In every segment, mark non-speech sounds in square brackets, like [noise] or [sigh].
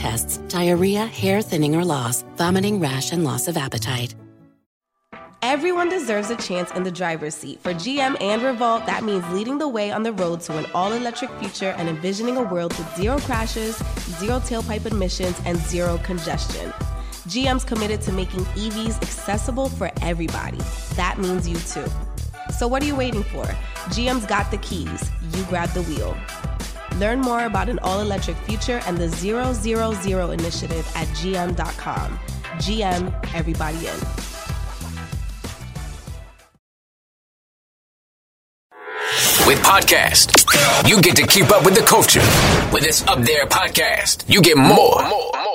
tests, diarrhea, hair thinning or loss, vomiting, rash, and loss of appetite. Everyone deserves a chance in the driver's seat. For GM and Revolt, that means leading the way on the road to an all electric future and envisioning a world with zero crashes, zero tailpipe emissions, and zero congestion. GM's committed to making EVs accessible for everybody. That means you too. So, what are you waiting for? GM's got the keys. You grab the wheel. Learn more about an all electric future and the 000 initiative at gm.com. GM, everybody in. With podcast, you get to keep up with the culture. With this Up There podcast, you get more. more, more.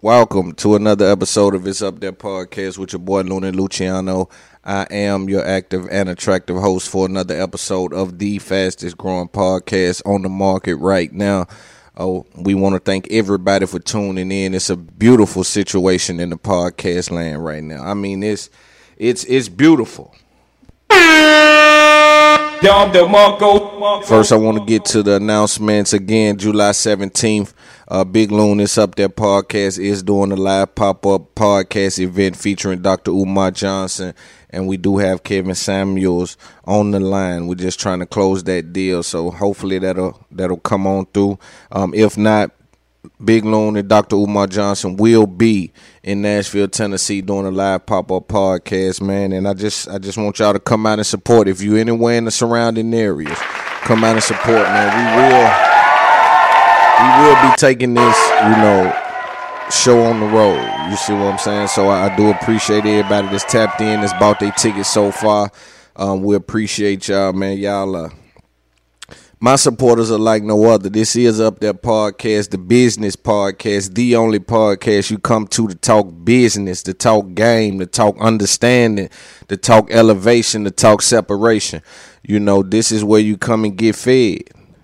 Welcome to another episode of It's Up There podcast with your boy Luna Luciano. I am your active and attractive host for another episode of the fastest growing podcast on the market right now. Oh, we want to thank everybody for tuning in. It's a beautiful situation in the podcast land right now. I mean, it's it's it's beautiful. First, I want to get to the announcements again. July 17th, uh, Big Loon is up there. Podcast is doing a live pop up podcast event featuring Dr. Umar Johnson, and we do have Kevin Samuels on the line. We're just trying to close that deal, so hopefully that'll that'll come on through. Um, if not, Big Loon and Dr. Umar Johnson will be in Nashville, Tennessee, doing a live pop up podcast, man. And I just I just want y'all to come out and support. If you're anywhere in the surrounding areas, come out and support, man. We will we will be taking this, you know, show on the road. You see what I'm saying? So I, I do appreciate everybody that's tapped in, that's bought their tickets so far. Um, we appreciate y'all, man. Y'all, uh, my supporters are like no other. This is Up There Podcast, the business podcast, the only podcast you come to to talk business, to talk game, to talk understanding, to talk elevation, to talk separation. You know, this is where you come and get fed.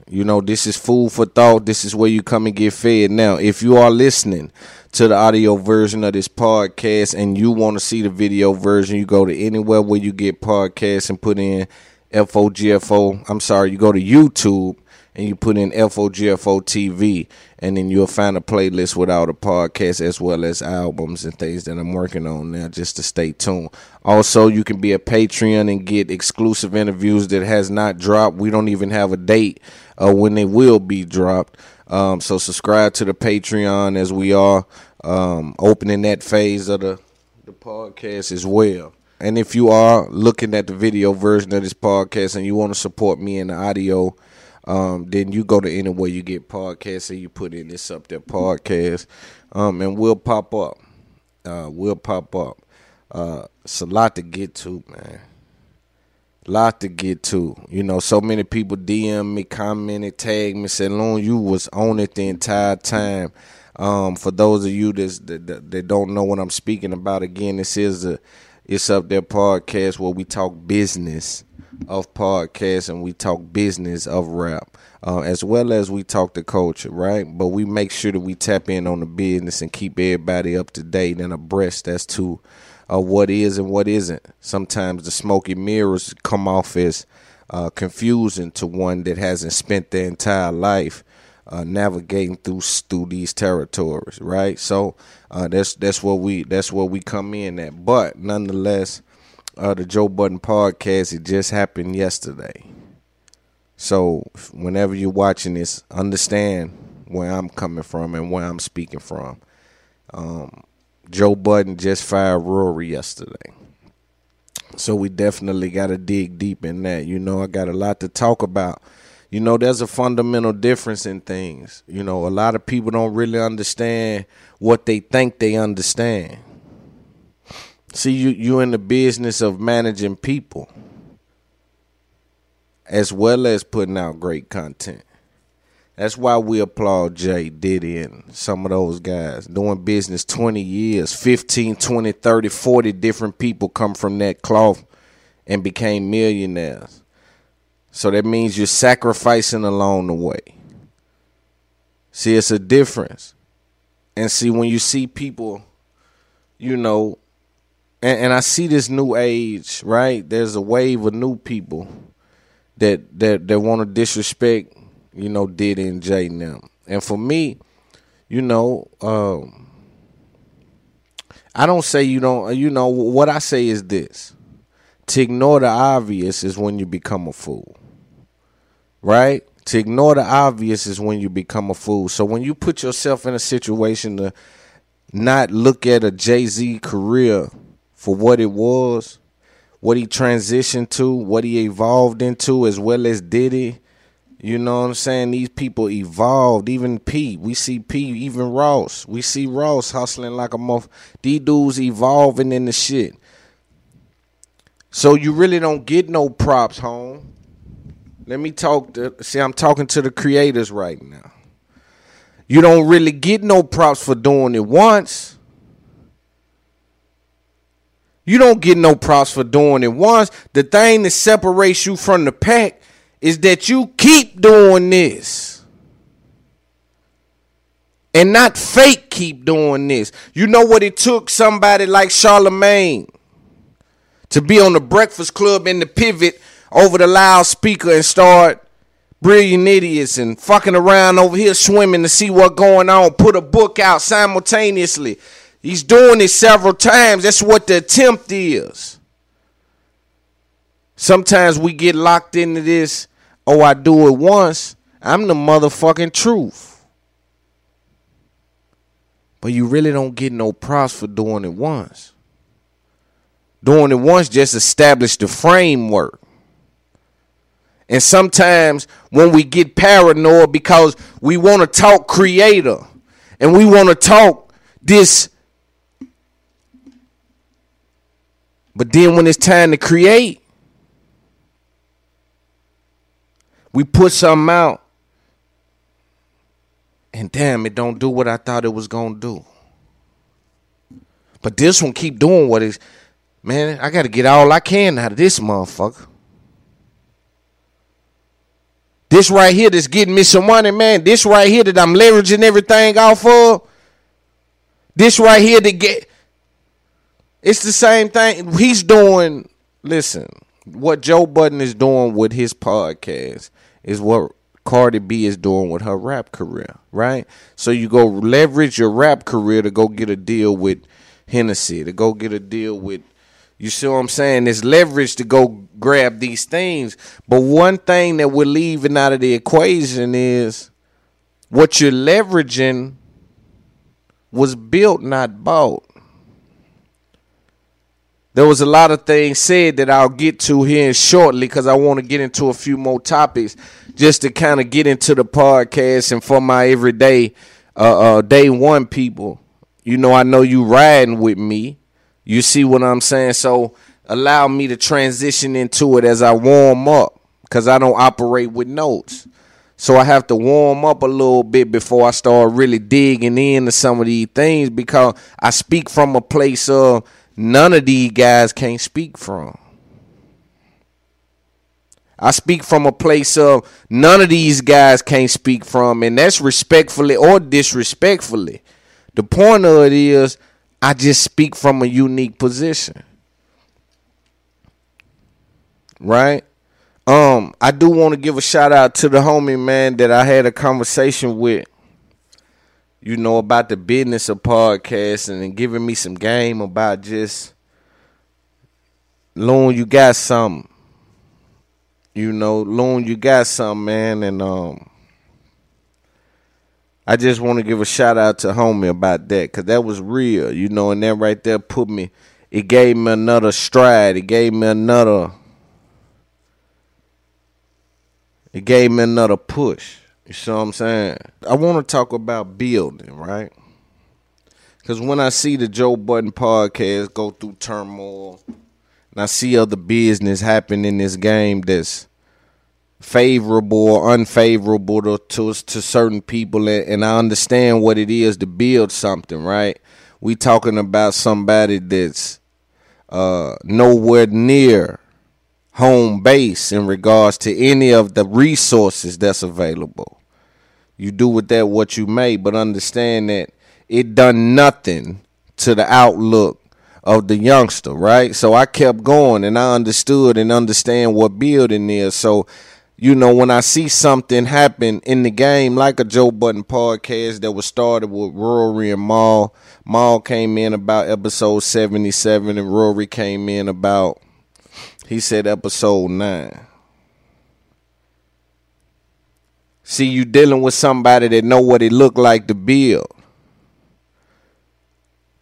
You know, this is food for thought. This is where you come and get fed. Now, if you are listening to the audio version of this podcast and you want to see the video version, you go to anywhere where you get podcasts and put in FOGFO. I'm sorry, you go to YouTube and you put in FOGFO TV, and then you'll find a playlist with all the podcasts as well as albums and things that I'm working on now. Just to stay tuned. Also, you can be a Patreon and get exclusive interviews that has not dropped. We don't even have a date uh, when they will be dropped. Um, so subscribe to the Patreon as we are um, opening that phase of the the podcast as well. And if you are looking at the video version of this podcast and you want to support me in the audio, um, then you go to anywhere you get podcasts and you put in this up there podcast, um, and we'll pop up. Uh, we'll pop up. Uh, it's a lot to get to, man. Lot to get to. You know, so many people DM me, commented, tag me, said, "Loon, you was on it the entire time." Um, for those of you that, that, that don't know what I'm speaking about, again, this is a it's up there podcast where we talk business of podcasts and we talk business of rap, uh, as well as we talk the culture, right? But we make sure that we tap in on the business and keep everybody up to date and abreast as to uh, what is and what isn't. Sometimes the smoky mirrors come off as uh, confusing to one that hasn't spent their entire life uh, navigating through through these territories, right? So uh, that's that's where we that's where we come in at. But nonetheless, uh, the Joe Budden podcast it just happened yesterday. So whenever you're watching this, understand where I'm coming from and where I'm speaking from. Um, Joe Budden just fired Rory yesterday. So we definitely got to dig deep in that. You know, I got a lot to talk about you know, there's a fundamental difference in things. You know, a lot of people don't really understand what they think they understand. See, you you in the business of managing people as well as putting out great content. That's why we applaud Jay, Diddy, and some of those guys. Doing business 20 years, 15, 20, 30, 40 different people come from that cloth and became millionaires. So that means you're sacrificing along the way. See, it's a difference. And see, when you see people, you know, and, and I see this new age, right? There's a wave of new people that that that want to disrespect, you know, Diddy and Jay now. And for me, you know, um, I don't say you don't. You know what I say is this: to ignore the obvious is when you become a fool right? To ignore the obvious is when you become a fool. So when you put yourself in a situation to not look at a Jay Z career for what it was, what he transitioned to, what he evolved into, as well as Diddy. You know what I'm saying? These people evolved. Even P, we see P, even Ross. We see Ross hustling like a muff. These dudes evolving in the shit. So you really don't get no props home let me talk to see I'm talking to the creators right now. You don't really get no props for doing it once. You don't get no props for doing it once. The thing that separates you from the pack is that you keep doing this. And not fake keep doing this. You know what it took somebody like Charlemagne to be on the Breakfast Club in the pivot over the loudspeaker and start brilliant idiots and fucking around over here swimming to see what's going on. Put a book out simultaneously. He's doing it several times. That's what the attempt is. Sometimes we get locked into this. Oh, I do it once. I'm the motherfucking truth. But you really don't get no props for doing it once. Doing it once just established the framework. And sometimes when we get paranoid because we want to talk creator and we want to talk this but then when it's time to create we put something out and damn it don't do what I thought it was gonna do. But this one keep doing what is man, I gotta get all I can out of this motherfucker. This right here that's getting me some money, man. This right here that I'm leveraging everything off of. This right here to get it's the same thing. He's doing listen, what Joe Budden is doing with his podcast is what Cardi B is doing with her rap career, right? So you go leverage your rap career to go get a deal with Hennessy, to go get a deal with you see what I'm saying? It's leverage to go grab these things. But one thing that we're leaving out of the equation is what you're leveraging was built, not bought. There was a lot of things said that I'll get to here shortly because I want to get into a few more topics just to kind of get into the podcast and for my everyday uh, uh, day one people. You know, I know you riding with me. You see what I'm saying? So allow me to transition into it as I warm up because I don't operate with notes. So I have to warm up a little bit before I start really digging into some of these things because I speak from a place of none of these guys can't speak from. I speak from a place of none of these guys can't speak from, and that's respectfully or disrespectfully. The point of it is I just speak from a unique position. Right? Um, I do want to give a shout out to the homie man that I had a conversation with, you know, about the business of podcasting and giving me some game about just Loon, you got something. You know, Loon, you got something, man, and um I just want to give a shout out to homie about that because that was real, you know, and that right there put me, it gave me another stride. It gave me another, it gave me another push. You see what I'm saying? I want to talk about building, right? Because when I see the Joe Budden podcast go through turmoil, and I see other business happen in this game that's favorable or unfavorable to, to, to certain people and, and I understand what it is to build something, right? We talking about somebody that's uh, nowhere near home base in regards to any of the resources that's available. You do with that what you may, but understand that it done nothing to the outlook of the youngster, right? So I kept going and I understood and understand what building is. So you know, when I see something happen in the game, like a Joe Budden podcast that was started with Rory and Mal. Mal came in about episode 77, and Rory came in about, he said, episode 9. See, you dealing with somebody that know what it looked like to build.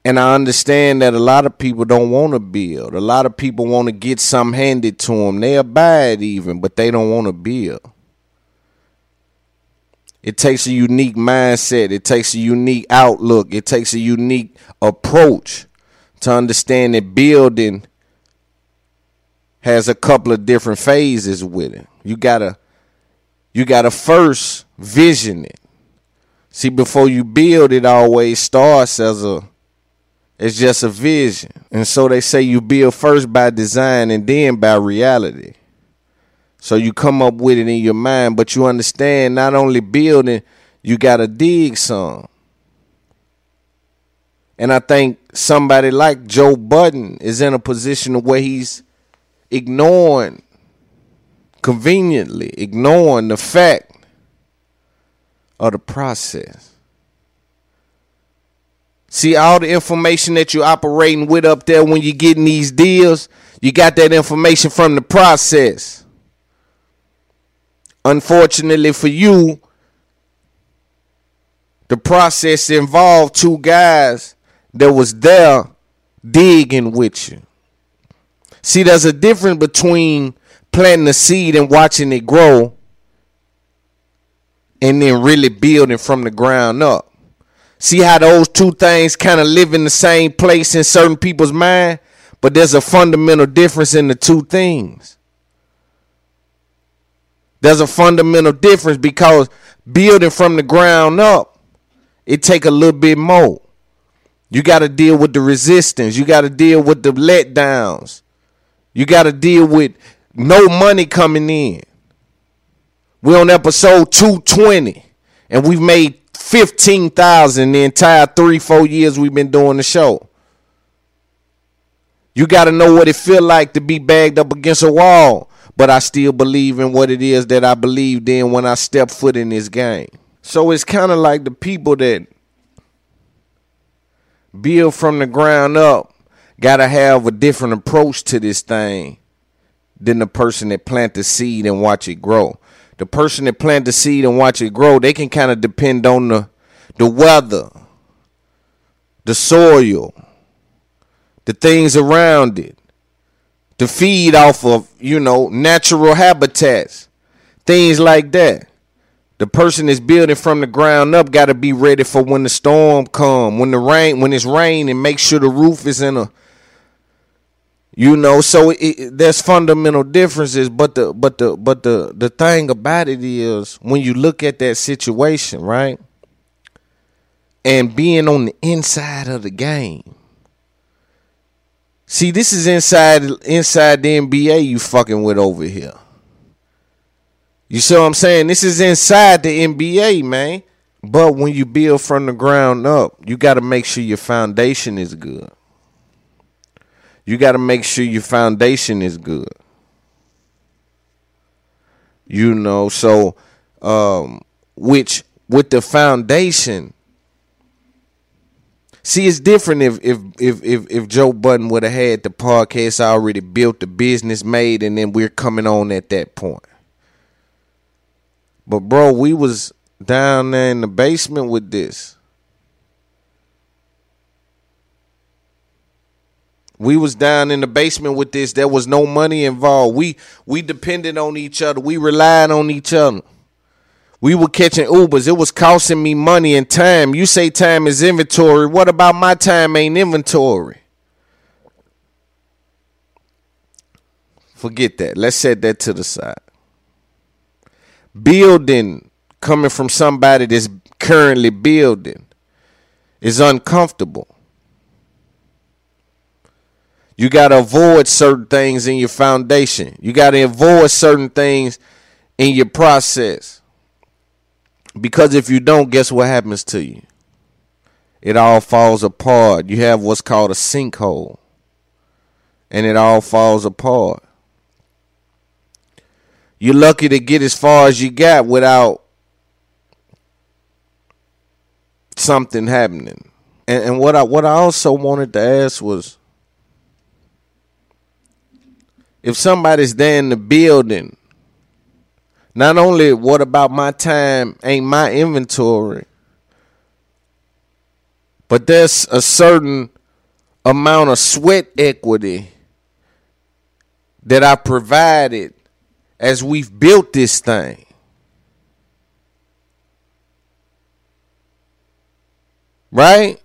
And I understand that a lot of people don't want to build. A lot of people want to get something handed to them. They'll buy it even, but they don't want to build. It takes a unique mindset. It takes a unique outlook. It takes a unique approach to understand that building has a couple of different phases with it. You gotta you gotta first vision it. See, before you build, it always starts as a it's just a vision. And so they say you build first by design and then by reality. So you come up with it in your mind, but you understand not only building, you got to dig some. And I think somebody like Joe Budden is in a position where he's ignoring, conveniently ignoring the fact of the process. See all the information that you're operating with up there when you're getting these deals, you got that information from the process. Unfortunately for you, the process involved two guys that was there digging with you. See, there's a difference between planting a seed and watching it grow and then really building from the ground up. See how those two things kind of live in the same place in certain people's mind, but there's a fundamental difference in the two things. There's a fundamental difference because building from the ground up, it take a little bit more. You got to deal with the resistance. You got to deal with the letdowns. You got to deal with no money coming in. We're on episode 220 and we've made 15,000 the entire 3 4 years we've been doing the show. You got to know what it feel like to be bagged up against a wall, but I still believe in what it is that I believed in when I stepped foot in this game. So it's kind of like the people that build from the ground up got to have a different approach to this thing than the person that plant the seed and watch it grow. The person that plant the seed and watch it grow, they can kind of depend on the the weather, the soil, the things around it, to feed off of, you know, natural habitats, things like that. The person that's building from the ground up got to be ready for when the storm come, when the rain, when it's rain, and make sure the roof is in a you know, so it, there's fundamental differences, but the but the but the the thing about it is when you look at that situation, right? And being on the inside of the game. See, this is inside inside the NBA you fucking with over here. You see what I'm saying? This is inside the NBA, man. But when you build from the ground up, you got to make sure your foundation is good you got to make sure your foundation is good. You know, so um which with the foundation See, it's different if if if if, if Joe Budden would have had the podcast already built, the business made, and then we're coming on at that point. But bro, we was down there in the basement with this. We was down in the basement with this. There was no money involved. We we depended on each other. We relied on each other. We were catching Ubers. It was costing me money and time. You say time is inventory. What about my time ain't inventory? Forget that. Let's set that to the side. Building coming from somebody that's currently building is uncomfortable. You got to avoid certain things in your foundation. You got to avoid certain things in your process. Because if you don't, guess what happens to you? It all falls apart. You have what's called a sinkhole. And it all falls apart. You're lucky to get as far as you got without something happening. And, and what I what I also wanted to ask was if somebody's there in the building, not only what about my time ain't my inventory, but there's a certain amount of sweat equity that I provided as we've built this thing. Right?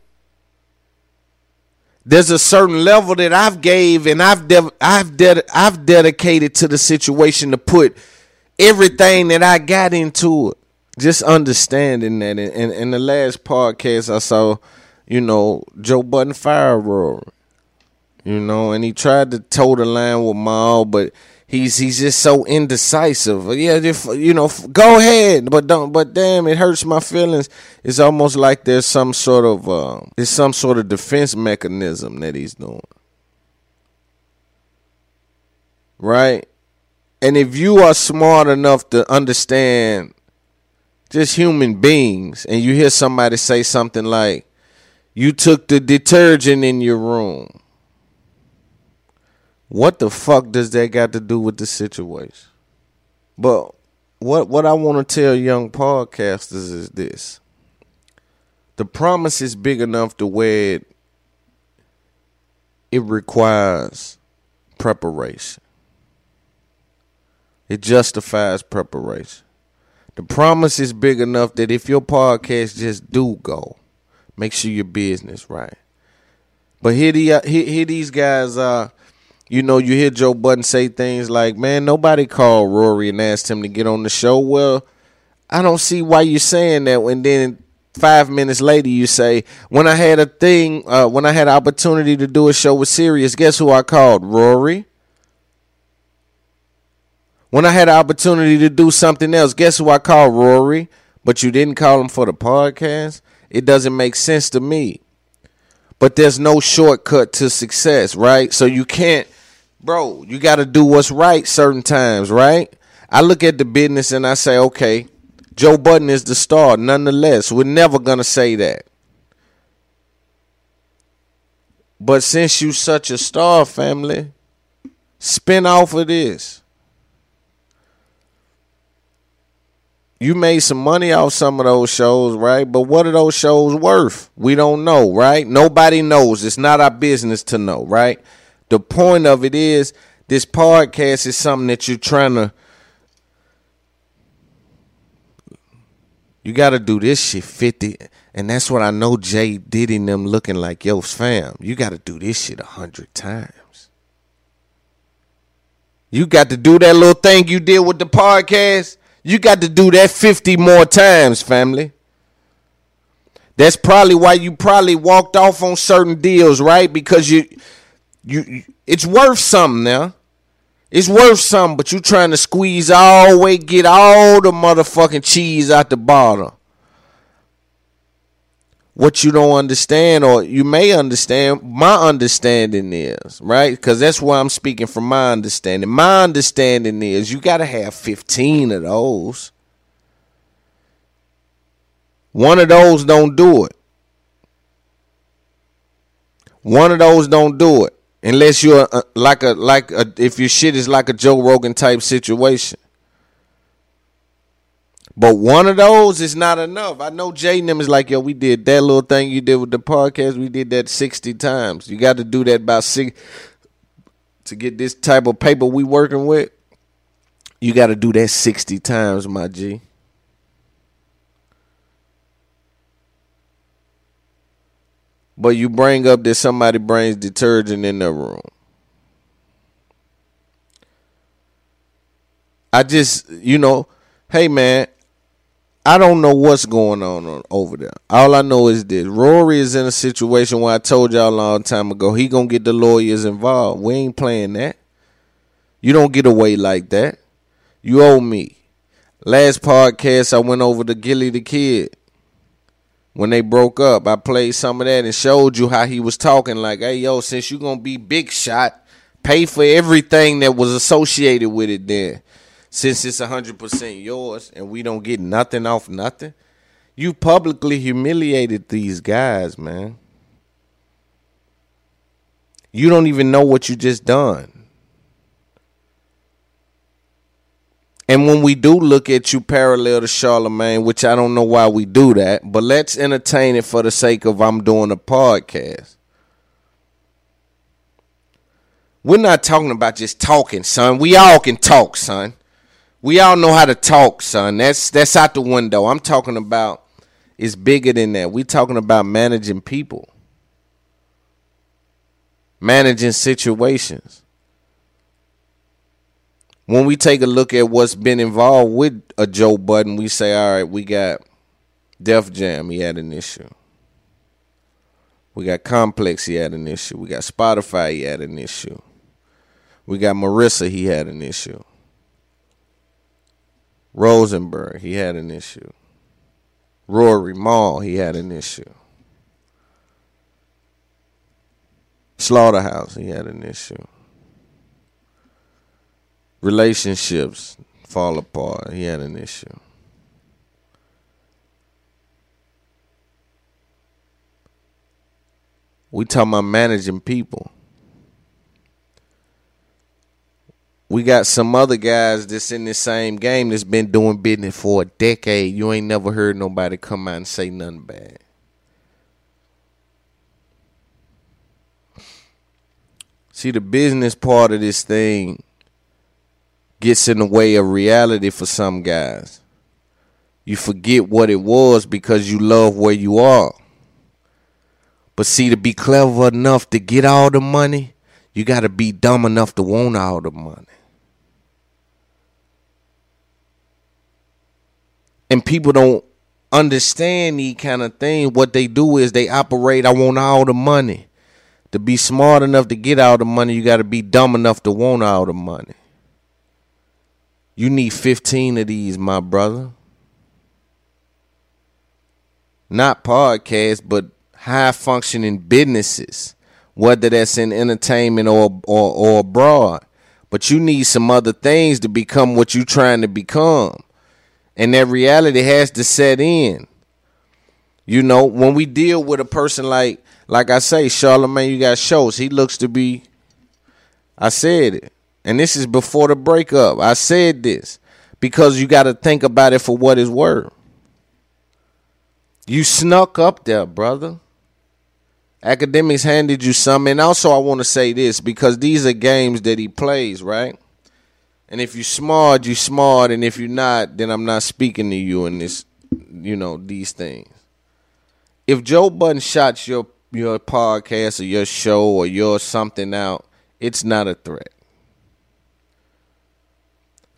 There's a certain level that I've gave and I've de- I've de- I've dedicated to the situation to put everything that I got into it. Just understanding that. And in the last podcast, I saw, you know, Joe Budden fire Rory, you know, and he tried to toe the line with Mal, but he's he's just so indecisive. Yeah, just, you know, go ahead, but don't. But damn, it hurts my feelings. It's almost like there's some sort of uh, there's some sort of defense mechanism that he's doing, right? And if you are smart enough to understand just human beings, and you hear somebody say something like, "You took the detergent in your room." What the fuck does that got to do with the situation? But what what I want to tell young podcasters is this. The promise is big enough to where it, it requires preparation. It justifies preparation. The promise is big enough that if your podcast just do go, Make sure your business right. But here, the, here, here these guys, uh, you know, you hear Joe Budden say things like, man, nobody called Rory and asked him to get on the show. Well, I don't see why you're saying that when then five minutes later you say, when I had a thing, uh, when I had an opportunity to do a show with Sirius, guess who I called? Rory. When I had an opportunity to do something else, guess who I called? Rory. But you didn't call him for the podcast? It doesn't make sense to me. But there's no shortcut to success, right? So you can't, bro, you got to do what's right certain times, right? I look at the business and I say, okay, Joe Budden is the star. Nonetheless, we're never to say that. But since you such a star, family, spin off of this. you made some money off some of those shows, right? But what are those shows worth? We don't know, right? Nobody knows. It's not our business to know, right? The point of it is this podcast is something that you're trying to You got to do this shit 50 and that's what I know Jay did in them looking like yo fam. You got to do this shit a 100 times. You got to do that little thing you did with the podcast you got to do that 50 more times, family. That's probably why you probably walked off on certain deals, right? Because you you it's worth something now. It's worth something, but you trying to squeeze all the way, get all the motherfucking cheese out the bottom what you don't understand or you may understand my understanding is right? Because that's why i'm speaking from my understanding. My understanding is you got to have 15 of those. One of those don't do it. One of those don't do it unless you're a, like a like a, if your shit is like a joe rogan type situation but one of those is not enough. I know Jay them is like, yo, we did that little thing you did with the podcast. We did that 60 times. You got to do that about six to get this type of paper we working with. You got to do that 60 times, my G. But you bring up that somebody brings detergent in the room. I just, you know, hey man, I don't know what's going on over there. All I know is this: Rory is in a situation where I told y'all a long time ago he gonna get the lawyers involved. We ain't playing that. You don't get away like that. You owe me. Last podcast I went over to Gillie Da Kid when they broke up. I played some of that and showed you how he was talking. Like, hey yo, since you gonna be big shot, pay for everything that was associated with it. Then since it's 100% yours and we don't get nothing off nothing, you publicly humiliated these guys, man. You don't even know what you just done. And when we do look at you parallel to Charlemagne, which I don't know why we do that, but let's entertain it for the sake of I'm doing a podcast. We're not talking about just talking, son. We all can talk, son. We all know how to talk, son. That's that's out the window. I'm talking about it's bigger than that. We're talking about managing people. Managing situations. When we take a look at what's been involved with a Joe Budden, we say, all right, we got Def Jam, he had an issue. We got Complex, he had an issue. We got Spotify, he had an issue. We got Marissa, he had an issue. Rosenberg, he had an issue. Rory Mal, he had an issue. Slaughterhouse, he had an issue. Relationships fall apart, he had an issue. We talking about managing people. we got some other guys that's in the same game that's been doing business for a decade. You ain't never heard nobody come out and say nothing bad. See, the business part of this thing gets in the way of reality for some guys. You forget what it was because you love where you are. But see, to be clever enough to get all the money, you got to be dumb enough to want all the money. And people don't understand these kind of things. What they do is they operate, I want all the money. To be smart enough to get all the money, you got to be dumb enough to want all the money. You need 15 of these, my brother. Not podcasts, but high functioning businesses, whether that's in entertainment or, or, or abroad. But you need some other things to become what you're trying to become. And that reality has to set in. You know, when we deal with a person like, like I say, Charlemagne, you got shows. He looks to be, I said it. And this is before the breakup. I said this because you got to think about it for what it's worth. You snuck up there, brother. Academics handed you some. And also, I want to say this because these are games that he plays, right? And if you smart, you smart. And if you're not, then I'm not speaking to you in this, you know, these things. If Joe Budden shots your your podcast or your show or your something out, it's not a threat.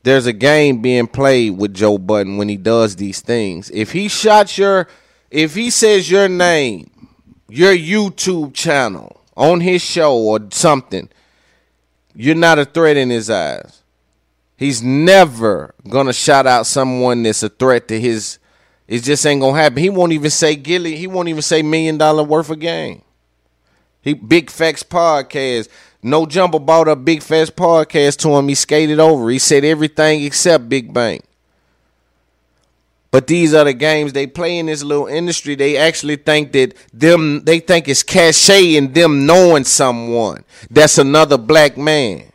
There's a game being played with Joe Budden when he does these things. If he shots your if he says your name, your YouTube channel on his show or something, you're not a threat in his eyes. He's never gonna shout out someone that's a threat to his. It just ain't gonna happen. He won't even say Gillie. He won't even say million dollar worth of game. He Big Facts podcast. No Jumbo bought a Big Facts podcast to him. He skated over. He said everything except Big Bank. But these are the games they play in this little industry. They actually think that them they think it's cachet in them knowing someone. That's another black man.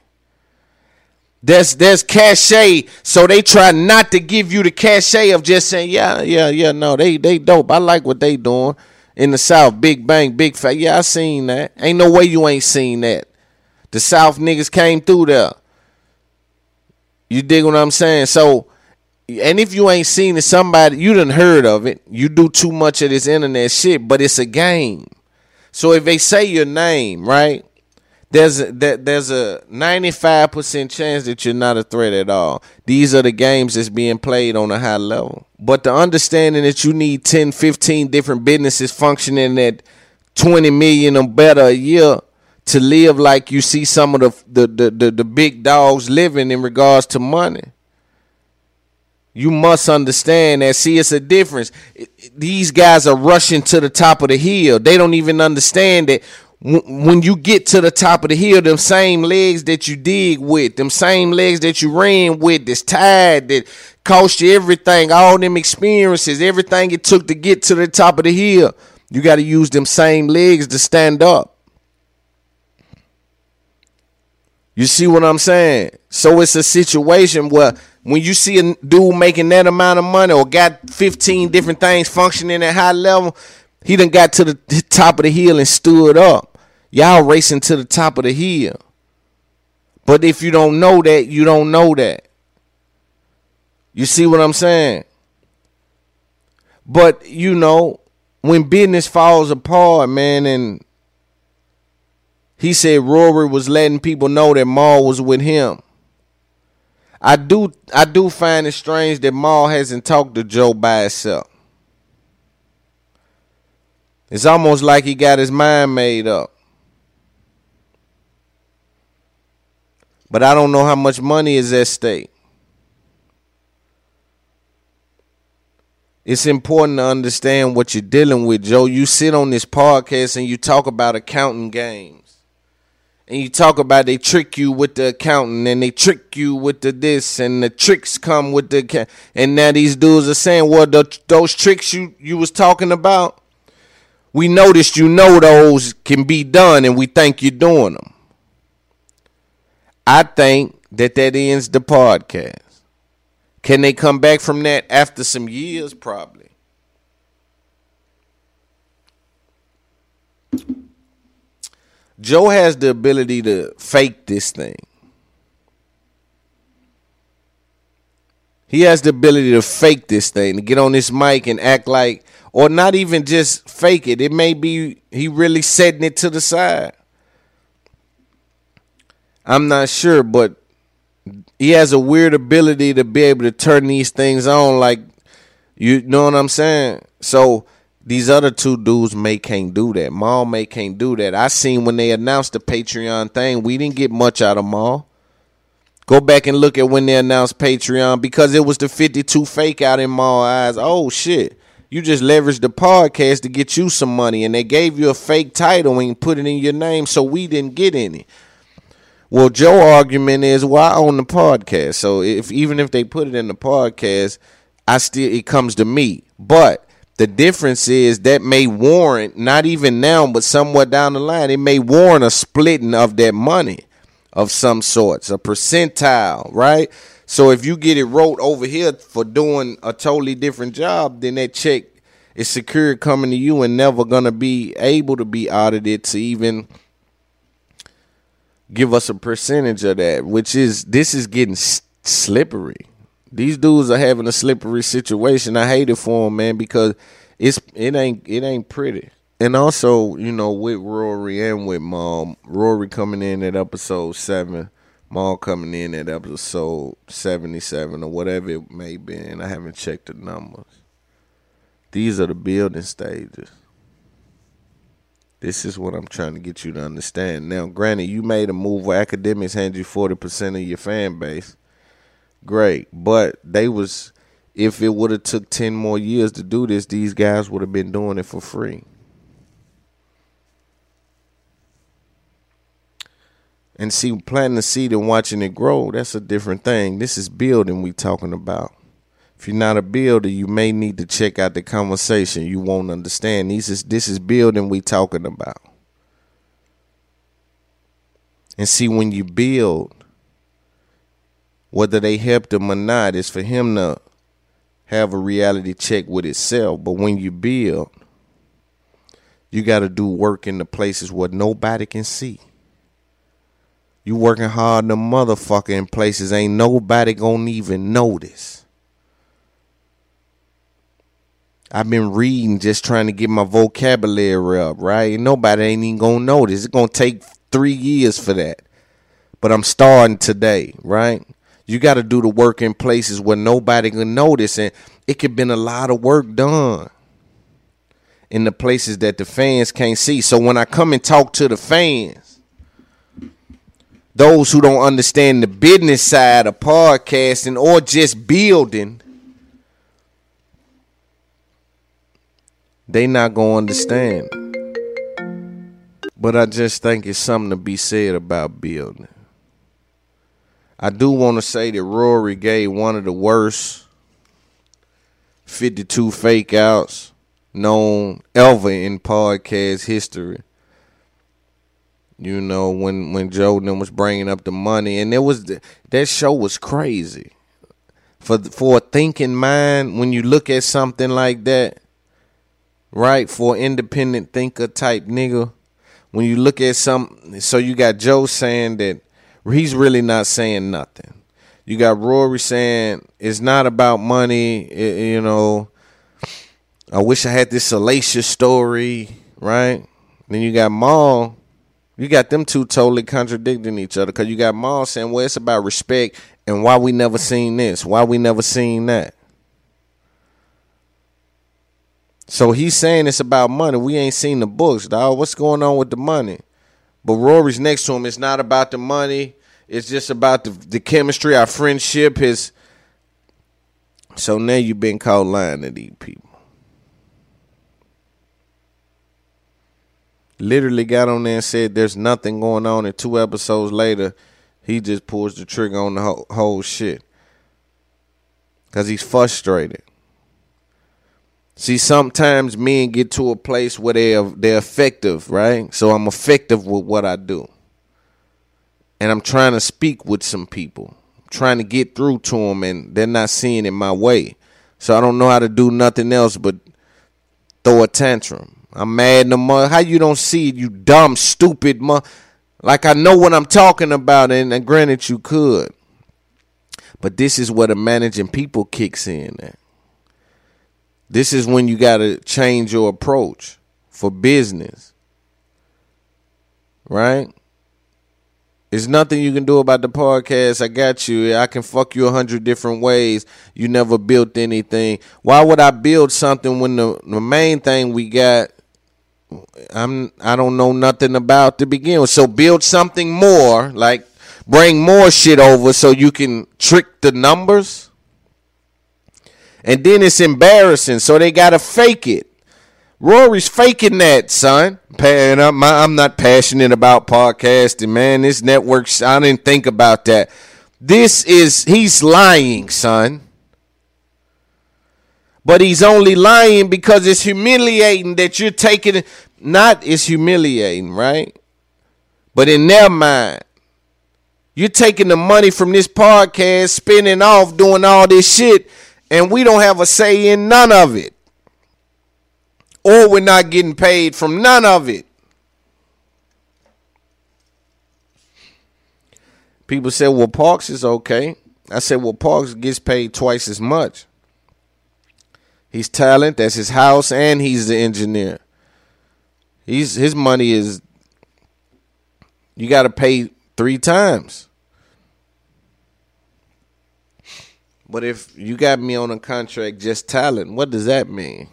There's there's cachet, so they try not to give you the cachet of just saying, yeah, yeah, yeah, no, they they dope. I like what they doing in the South. Big Bank, big fat. Yeah, I seen that. Ain't no way you ain't seen that. The South niggas came through there. You dig what I'm saying? So and if you ain't seen it, somebody you done heard of it. You do too much of this internet shit, but it's a game. So if they say your name, right? There's a, there's a 95% chance that you're not a threat at all. These are the games that's being played on a high level. But the understanding that you need 10, 15 different businesses functioning at 20 million or better a year to live like you see some of the the, the, the, the big dogs living in regards to money you must understand that. See, it's a difference. These guys are rushing to the top of the hill. They don't even understand that when you get to the top of the hill, them same legs that you dig with, them same legs that you ran with, that's tired, that cost you everything, all them experiences, everything it took to get to the top of the hill, you got to use them same legs to stand up. You see what I'm saying? So it's a situation where when you see a dude making that amount of money or got 15 different things functioning at high level, he done got to the top of the hill and stood up. Y'all racing to the top of the hill. But if you don't know that, you don't know that. You see what I'm saying? But you know, when business falls apart, man, and he said Rory was letting people know that Mal was with him. I do I do find it strange that Mal hasn't talked to Joe by himself. It's almost like he got his mind made up. But I don't know how much money is at stake. It's important to understand what you're dealing with, Joe. You sit on this podcast and you talk about accounting game and you talk about they trick you with the accountant and they trick you with the this and the tricks come with the and now these dudes are saying well the, those tricks you you was talking about we noticed you know those can be done and we think you're doing them i think that that ends the podcast. Can they come back from that after some years? Probably Joe has the ability to fake this thing. He has the ability to fake this thing, to get on this mic and act like, or not even just fake it. It may be he really setting it to the side. I'm not sure, but he has a weird ability to be able to turn these things on like you know what I'm saying? So these other two dudes may can't do that. Mal may can't do that. I seen when they announced the Patreon thing, we didn't get much out of Mal. Go back and look at when they announced Patreon because it was the 52 fake out in Mal eyes. Oh shit. You just leveraged the podcast to get you some money and they gave you a fake title and put it in your name so we didn't get any. Well, Joe argument is why well, own the podcast. So if even if they put it in the podcast, I still it comes to me. But the difference is that may warrant not even now, but somewhat down the line, it may warrant a splitting of that money of some sorts, a percentile, right? So if you get it wrote over here for doing a totally different job, then that check is secure coming to you and never gonna be able to be audited to even give us a percentage of that, which is this is getting slippery. These dudes are having a slippery situation. I hate it for them, man, because it's it ain't it ain't pretty. And also, you know, with Rory and with Mal, Rory coming in at episode seven, Mal coming in at episode seventy-seven or whatever it may be. And I haven't checked the numbers. These are the building stages. This is what I'm trying to get you to understand. Now, granted, you made a move where Akademiks hand you forty percent of your fan base great. But they was if it would have took 10 more years to do this, these guys would have been doing it for free. And see, planting the seed and watching it grow, that's a different thing. This is building we talking about. If you're not a builder, you may need to check out the conversation. You won't understand. This is this is building we talking about. And see, when you build, whether they helped him or not is for him to have a reality check with itself. But when you build, you got to do work in the places where nobody can see. You working hard, the motherfucker in places ain't nobody gonna even notice. I've been reading, just trying to get my vocabulary up, right? Nobody ain't even gonna notice. It's gonna take three years for that, but I'm starting today, right? You got to do the work in places where nobody can notice, and it could been a lot of work done in the places that the fans can't see. So when I come and talk to the fans, those who don't understand the business side of podcasting or just building, they not gonna understand. But I just think it's something to be said about building. I do want to say that Rory gave one of the worst 52 fake outs known ever in podcast history. You know when when Jordan was bringing up the money, and it was that show was crazy. For for a thinking mind, when you look at something like that, right? For independent thinker type nigga, when you look at some, so you got Joe saying that he's really not saying nothing. You got Rory saying it's not about money. It, you know, I wish I had this salacious story, right? Then you got Mal. You got them two totally contradicting each other because you got Mal saying, well, it's about respect and why we never seen this, why we never seen that. So he's saying it's about money. We ain't seen the books, dog. What's going on with the money? But Rory's next to him. It's not about the money. It's just about the, the chemistry, our friendship. His so now you've been called lying to these people. Literally got on there and said there's nothing going on, and two episodes later, he just pulls the trigger on the whole, whole shit because he's frustrated. See, sometimes men get to a place where they're they're effective, right? So I'm effective with what I do, and I'm trying to speak with some people, I'm trying to get through to them, and they're not seeing it my way. So I don't know how to do nothing else but throw a tantrum. I'm mad no more. How you don't see it, you dumb, stupid mud? Like I know what I'm talking about, and, and granted you could, but this is where the managing people kicks in. At This is when you got to change your approach for business. Right? There's nothing you can do about the podcast. I got you. I can fuck you a hundred different ways. You never built anything. Why would I build something when the, the main thing we got I'm I don't know nothing about to begin with. So build something more, like bring more shit over so you can trick the numbers. And then it's embarrassing, so they gotta fake it. Rory's faking that, son. And I'm, not passionate about podcasting, man. This network, I didn't think about that. This is, he's lying, son. But he's only lying because it's humiliating that you're taking, not it's humiliating, right? But in their mind, you're taking the money from this podcast, spinning off, doing all this shit, and we don't have a say in none of it or we're not getting paid from none of it. People said, well, Parks is okay. I said, well, Parks gets paid twice as much. He's talent, that's his house, and he's the engineer. He's his money is you gotta pay three times. But if you got me on a contract just talent, what does that mean?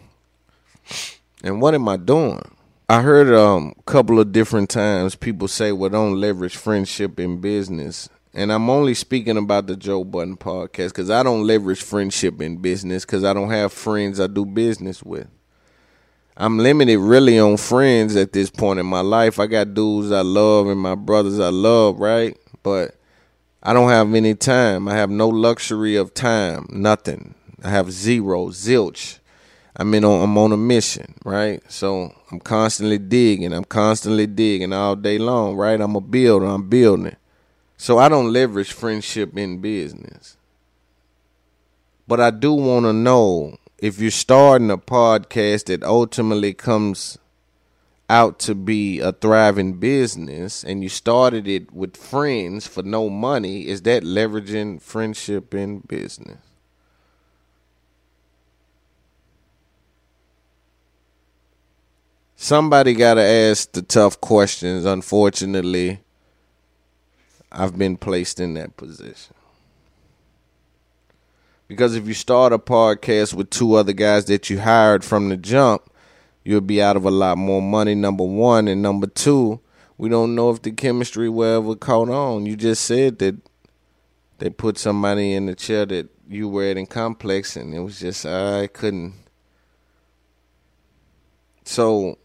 And what am I doing? I heard um, a couple of different times people say, well, don't leverage friendship in business. And I'm only speaking about the Joe Budden podcast because I don't leverage friendship in business because I don't have friends I do business with. I'm limited really on friends at this point in my life. I got dudes I love and my brothers I love, right? But I don't have any time. I have no luxury of time, nothing. I have zero, zilch. I'm on I'm on a mission, right? So I'm constantly digging. I'm constantly digging all day long, right? I'm a builder. I'm building. So I don't leverage friendship in business. But I do want to know if you're starting a podcast that ultimately comes out to be a thriving business and you started it with friends for no money, is that leveraging friendship in business? somebody got to ask the tough questions. Unfortunately, I've been placed in that position. Because if you start a podcast with two other guys that you hired from the jump, you'll be out of a lot more money, number one. And number two, we don't know if the chemistry will ever caught on. You just said that they put somebody in the chair that you were at in complex, and it was just, I couldn't. So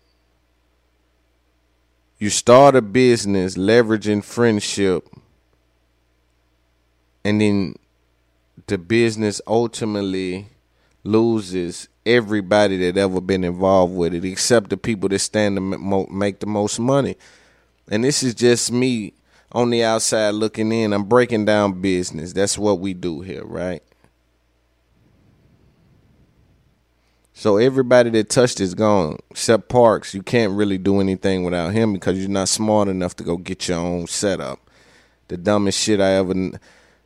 you start a business leveraging friendship and then the business ultimately loses everybody that ever been involved with it except the people that stand to make the most money and this is just me on the outside looking in i'm breaking down business that's what we do here right So everybody that touched is gone, except Parks. You can't really do anything without him because you're not smart enough to go get your own setup. The dumbest shit I ever.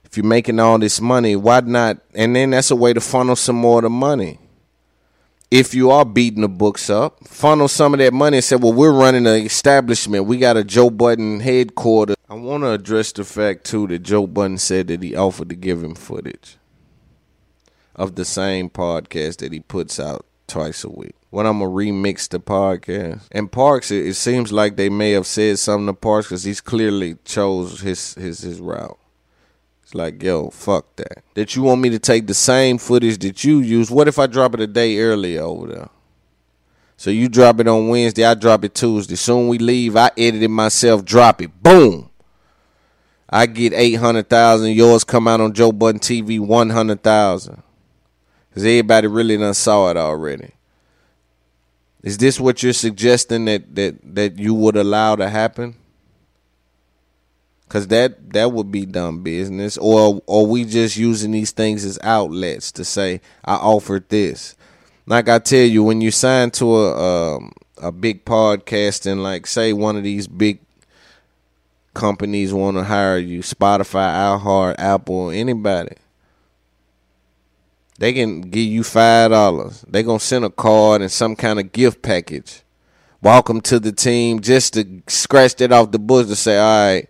If you're making all this money, why not? And then that's a way to funnel some more of the money. If you are beating the books up, funnel some of that money and say, "Well, we're running an establishment. We got a Joe Budden headquarters." I want to address the fact too that Joe Budden said that he offered to give him footage of the same podcast that he puts out twice a week. When I'm gonna remix the podcast and Parks, it, it seems like they may have said something to Parks because he's clearly chose his his his route. It's like, yo, fuck that. That you want me to take the same footage that you use. What if I drop it a day earlier over there? So you drop it on Wednesday, I drop it Tuesday. Soon we leave, I edit it myself, drop it. Boom. I get 800,000. Yours come out on Joe Budden TV, 100,000. Because everybody really done saw it already. Is this what you're suggesting that that that you would allow to happen? Cause that that would be dumb business. Or or we just using these things as outlets to say I offered this. Like I tell you, when you sign to a um, a big podcast and like say one of these big companies want to hire you, Spotify, iHeart, Apple, anybody They can give you five dollars. They gonna send a card and some kind of gift package. Welcome to the team, just to scratch that off the bush to say, all right.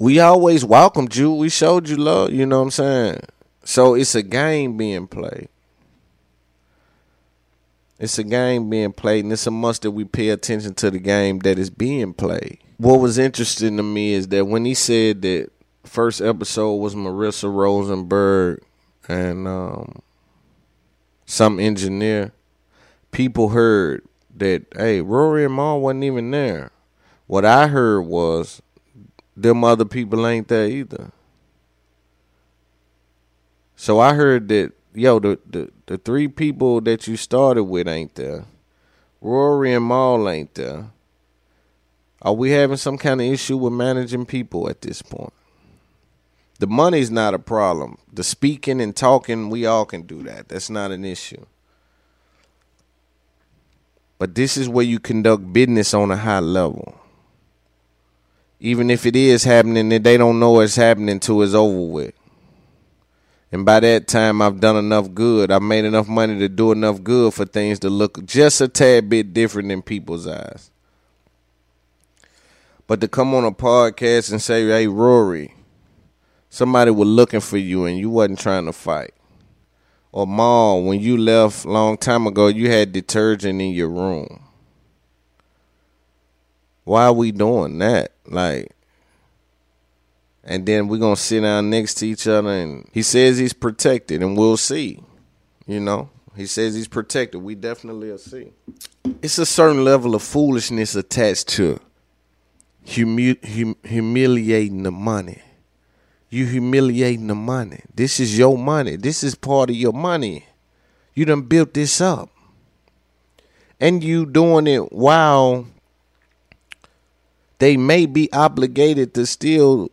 We always welcomed you. We showed you love. You know what I'm saying? So it's a game being played. It's a game being played, and it's a must that we pay attention to the game that is being played. What was interesting to me is that when he said that first episode was Marissa Rosenberg and um, some engineer. People heard that hey, Rory and Mal wasn't even there. What I heard was them other people ain't there either. So I heard that yo, the, the, the three people that you started with ain't there. Rory and Mal ain't there. Are we having some kind of issue with managing people at this point? The money's not a problem. The speaking and talking, we all can do that. That's not an issue. But this is where you conduct business on a high level. Even if it is happening and they don't know it's happening till it's over with. And by that time, I've done enough good. I've made enough money to do enough good for things to look just a tad bit different in people's eyes. But to come on a podcast and say, hey, Rory, somebody was looking for you and you wasn't trying to fight. Or Mal, when you left long time ago, you had detergent in your room. Why are we doing that? Like, and then we're gonna sit down next to each other and he says he's protected and we'll see. You know? He says he's protected. We definitely will see. It's a certain level of foolishness attached to humi- hum- humiliating the money you humiliating the money. This is your money. This is part of your money. You done built this up. And you doing it while they may be obligated to still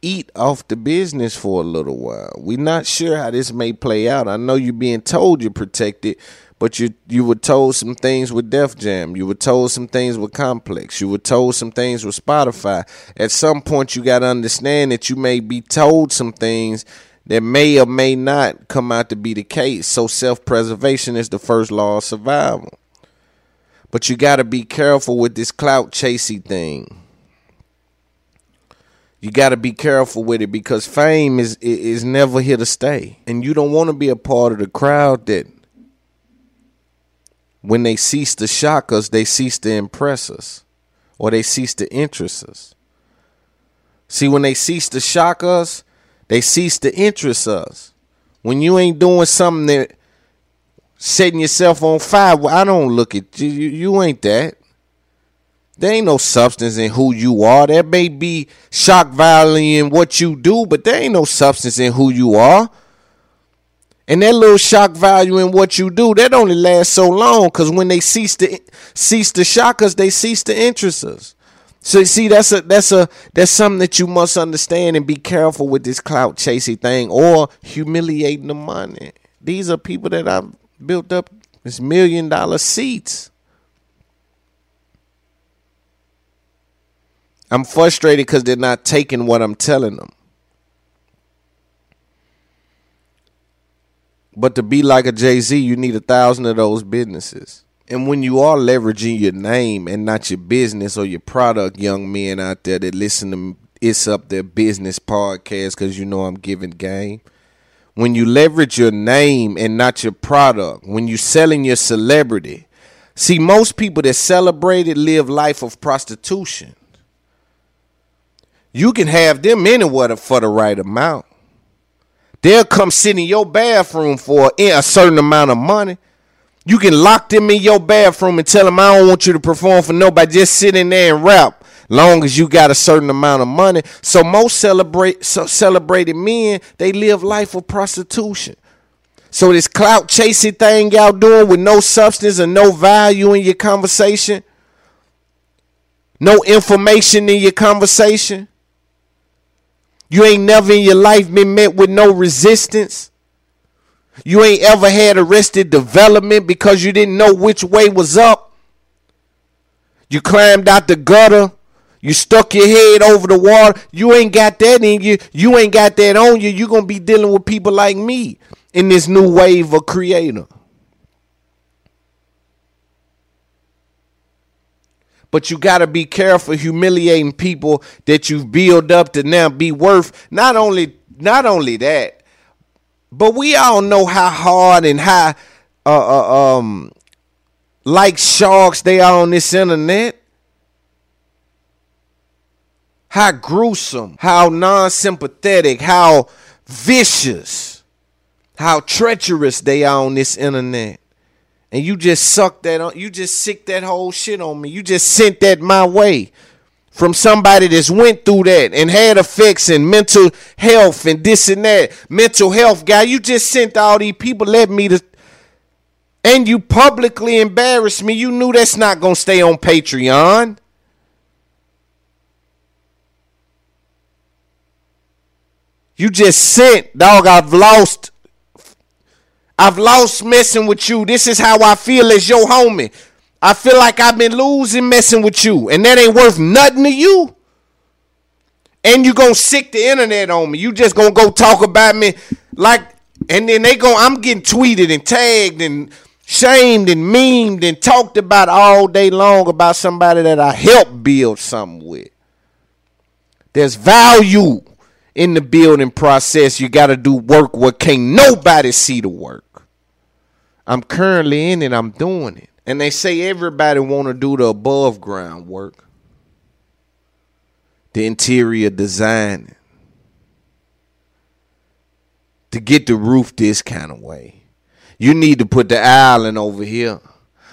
eat off the business for a little while. We're not sure how this may play out. I know you're being told you're protected, but you you were told some things with Def Jam. You were told some things with Complex. You were told some things with Spotify. At some point, you got to understand that you may be told some things that may or may not come out to be the case. So self preservation is the first law of survival. But you got to be careful with this clout chasing thing. You got to be careful with it because fame is is never here to stay, and you don't want to be a part of the crowd that when they cease to shock us, they cease to impress us or they cease to interest us. See, when they cease to shock us, they cease to interest us. When you ain't doing something that setting yourself on fire, well, I don't look at you. You, you ain't that. There ain't no substance in who you are. There may be shock value in what you do, but there ain't no substance in who you are. And that little shock value in what you do, that only lasts so long because when they cease to cease to shock us, they cease to interest us. So see, that's a that's a that's something that you must understand and be careful with this clout chasing thing or humiliating the money. These are people that I've built up this million dollar seats. I'm frustrated because they're not taking what I'm telling them. But to be like a Jay Z, you need a thousand of those businesses. And when you are leveraging your name and not your business or your product, young men out there that listen to It's Up There Business podcast, because you know I'm giving game. When you leverage your name and not your product, when you're selling your celebrity, see, most people that celebrate it live life of prostitution. You can have them anywhere for the right amount. They'll come sit in your bathroom for a certain amount of money. You can lock them in your bathroom and tell them I don't want you to perform for nobody. Just sit in there and rap. Long as you got a certain amount of money. So most celebrate so celebrated men, they live life of prostitution. So this clout chasing thing y'all doing with no substance and no value in your conversation, no information in your conversation. You ain't never in your life been met with no resistance. You ain't ever had arrested development because you didn't know which way was up. You climbed out the gutter. You stuck your head over the water. You ain't got that in you. You ain't got that on you. You're going to be dealing with people like me in this new wave of creator. But you got to be careful humiliating people that you've built up to now be worth. Not only not only that, but we all know how hard and how uh, uh, um like sharks they are on this internet. How gruesome, how non-sympathetic, how vicious, how treacherous they are on this internet. And you just sucked that on you just sick that whole shit on me. You just sent that my way from somebody that's went through that and had effects and mental health and this and that mental health guy. You just sent all these people let me to and you publicly embarrassed me. You knew that's not gonna stay on patreon you just sent dog i've lost I've lost messing with you. This is how I feel as your homie. I feel like I've been losing messing with you, and that ain't worth nothing to you. And you gonna sick the internet on me. You just gonna go talk about me like, and then they go. I'm getting tweeted and tagged and shamed and memed and talked about all day long about somebody that I helped build something with. There's value in the building process. You got to do work where can't nobody see the work. I'm currently in it. I'm doing it. And they say everybody want to do the above ground work. The interior design. To get the roof this kind of way. You need to put the island over here.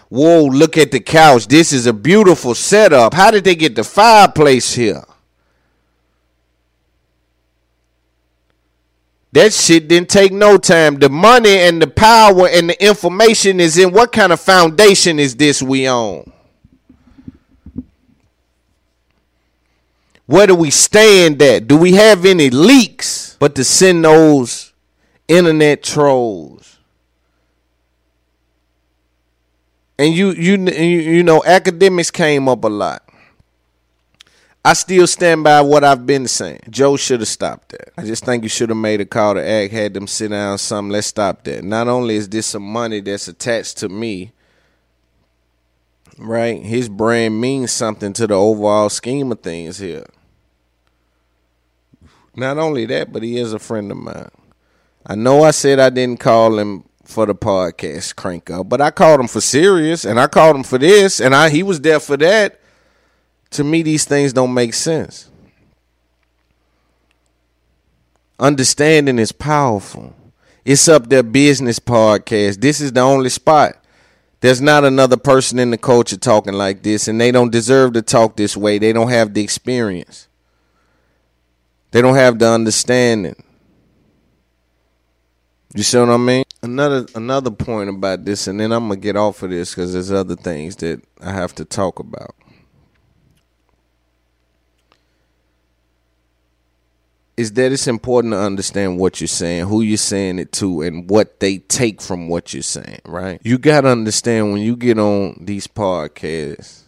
Whoa, look at the couch. This is a beautiful setup. How did they get the fireplace here? That shit didn't take no time. The money and the power and the information is in what kind of foundation is this we on? Where do we stand at? Do we have any leaks? But to send those internet trolls. And you you you know Akademiks came up a lot. I still stand by what I've been saying. Joe should have stopped that. I just think you should have made a call to act, had them sit down, something. Let's stop that. Not only is this some money that's attached to me, right? His brand means something to the overall scheme of things here. Not only that, but he is a friend of mine. I know I said I didn't call him for the podcast crank up, but I called him for serious, and I called him for this, and I he was there for that to me, these things don't make sense. Understanding is powerful. It's up there, business podcast. This is the only spot. There's not another person in the culture talking like this, and they don't deserve to talk this way. They don't have the experience. They don't have the understanding. You see what I mean? Another another point about this, and then I'm gonna get off of this because there's other things that I have to talk about. Is that it's important to understand what you're saying, who you're saying it to, and what they take from what you're saying, right? You got to understand when you get on these podcasts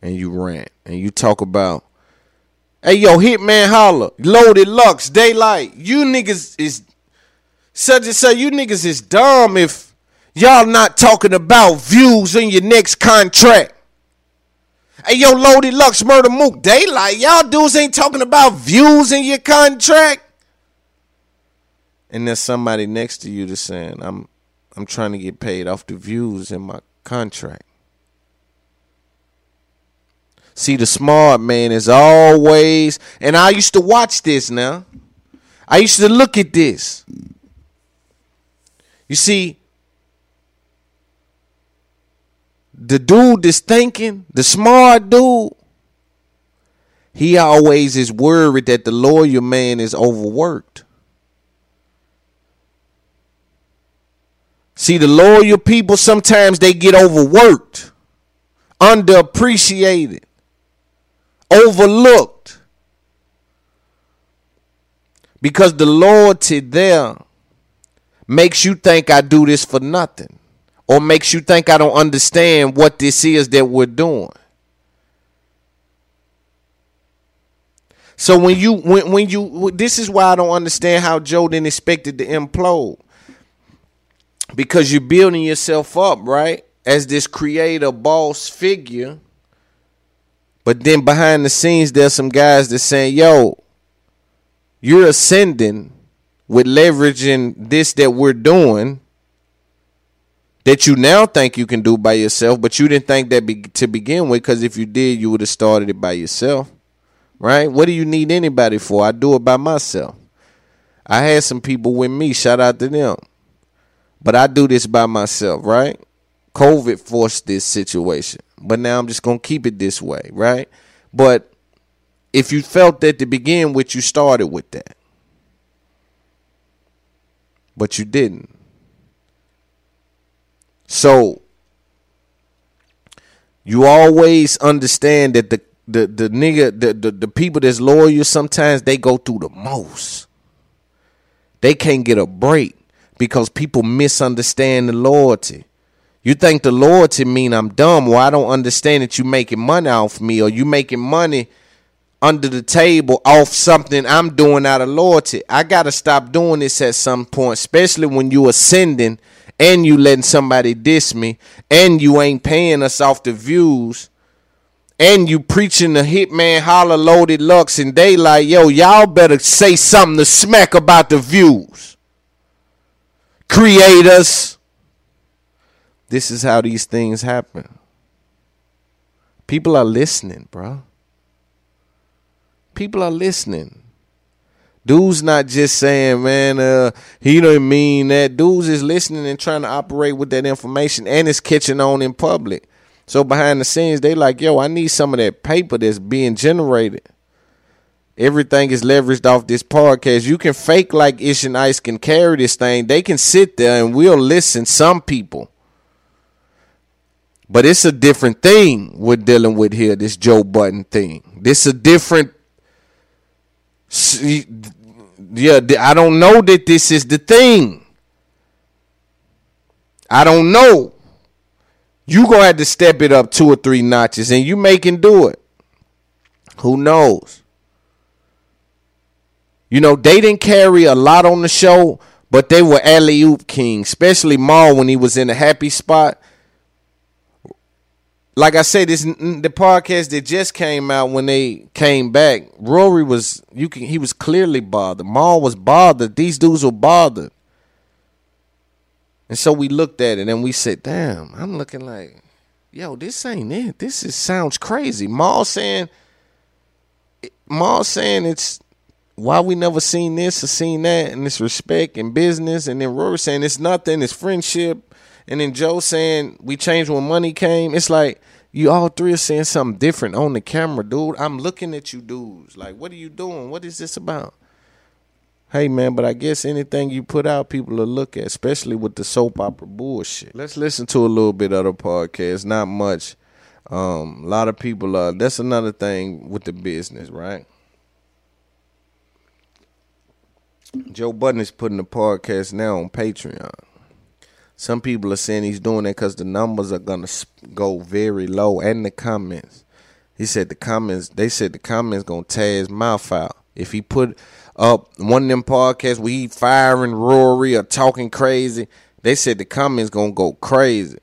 and you rant and you talk about, hey, yo, Hitman Holla, Loaded Lux, Daylight, you niggas is such and such, you niggas is dumb if y'all not talking about views in your next contract. Hey, yo, Loaded Lux, Murder Mook, Daylight. Y'all dudes ain't talking about views in your contract. And there's somebody next to you that's saying, I'm I'm trying to get paid off the views in my contract. See, the smart man is always, and I used to watch this now. I used to look at this. You see, the dude that's thinking, the smart dude, he always is worried that the lawyer man is overworked. See, the loyal people sometimes they get overworked, underappreciated, overlooked. Because the loyalty there makes you think I do this for nothing or makes you think I don't understand what this is that we're doing. So when you when when you this is why I don't understand how Joe didn't expect it to implode. Because you're building yourself up, right? As this creator boss figure. But then behind the scenes, there's some guys that saying, yo, you're ascending with leveraging this that we're doing that you now think you can do by yourself, but you didn't think that be, to begin with because if you did, you would have started it by yourself, right? What do you need anybody for? I do it by myself. I had some people with me, shout out to them, but I do this by myself, right? COVID forced this situation, but now I'm just gonna keep it this way, right? But if you felt that to begin with, you started with that, but you didn't. So you always understand that the the the nigga the, the the people that's loyal sometimes they go through the most. They can't get a break because people misunderstand the loyalty. You think the loyalty mean I'm dumb? Well, I don't understand that you making money off me or you making money under the table off something I'm doing out of loyalty. I gotta stop doing this at some point, especially when you ascending and you letting somebody diss me, and you ain't paying us off the views, and you preaching the Hitman Holla loaded lux, and they like, yo, y'all better say something to smack about the views. Creators. This is how these things happen. People are listening, bro. People are listening. Dude's not just saying, man, uh, he don't mean that. Dude's is listening and trying to operate with that information and it's catching on in public. So behind the scenes, they like, yo, I need some of that paper that's being generated. Everything is leveraged off this podcast. You can fake like Ish and Ice can carry this thing. They can sit there and we'll listen. Some people. But it's a different thing we're dealing with here, this Joe Budden thing. This a different yeah, I don't know that this is the thing. I don't know. You gonna have to step it up two or three notches, and you can do it. Who knows? You know, they didn't carry a lot on the show, but they were alley oop king, especially Mal when he was in a happy spot like I said, this the podcast that just came out when they came back. Rory was you can he was clearly bothered. Mal was bothered. These dudes were bothered, and so we looked at it and we said, "Damn!" I'm looking like, "Yo, this ain't it. This is sounds crazy." Mal saying, Mal saying it's why we never seen this or seen that, and it's respect and business, and then Rory saying it's nothing, it's friendship and then Joe saying we changed when money came. It's like you all three are saying something different on the camera, dude. I'm looking at you dudes. Like, what are you doing? What is this about? Hey man, but I guess anything you put out, people will look at, especially with the soap opera bullshit. Let's listen to a little bit of the podcast. Not much. Um, a lot of people are. That's another thing with the business, right? Joe Budden is putting the podcast now on Patreon. Some people are saying he's doing it because the numbers are gonna go very low, and the comments. He said the comments. They said the comments gonna tear his mouth out if he put up one of them podcasts where he firing Rory or talking crazy. They said the comments gonna go crazy,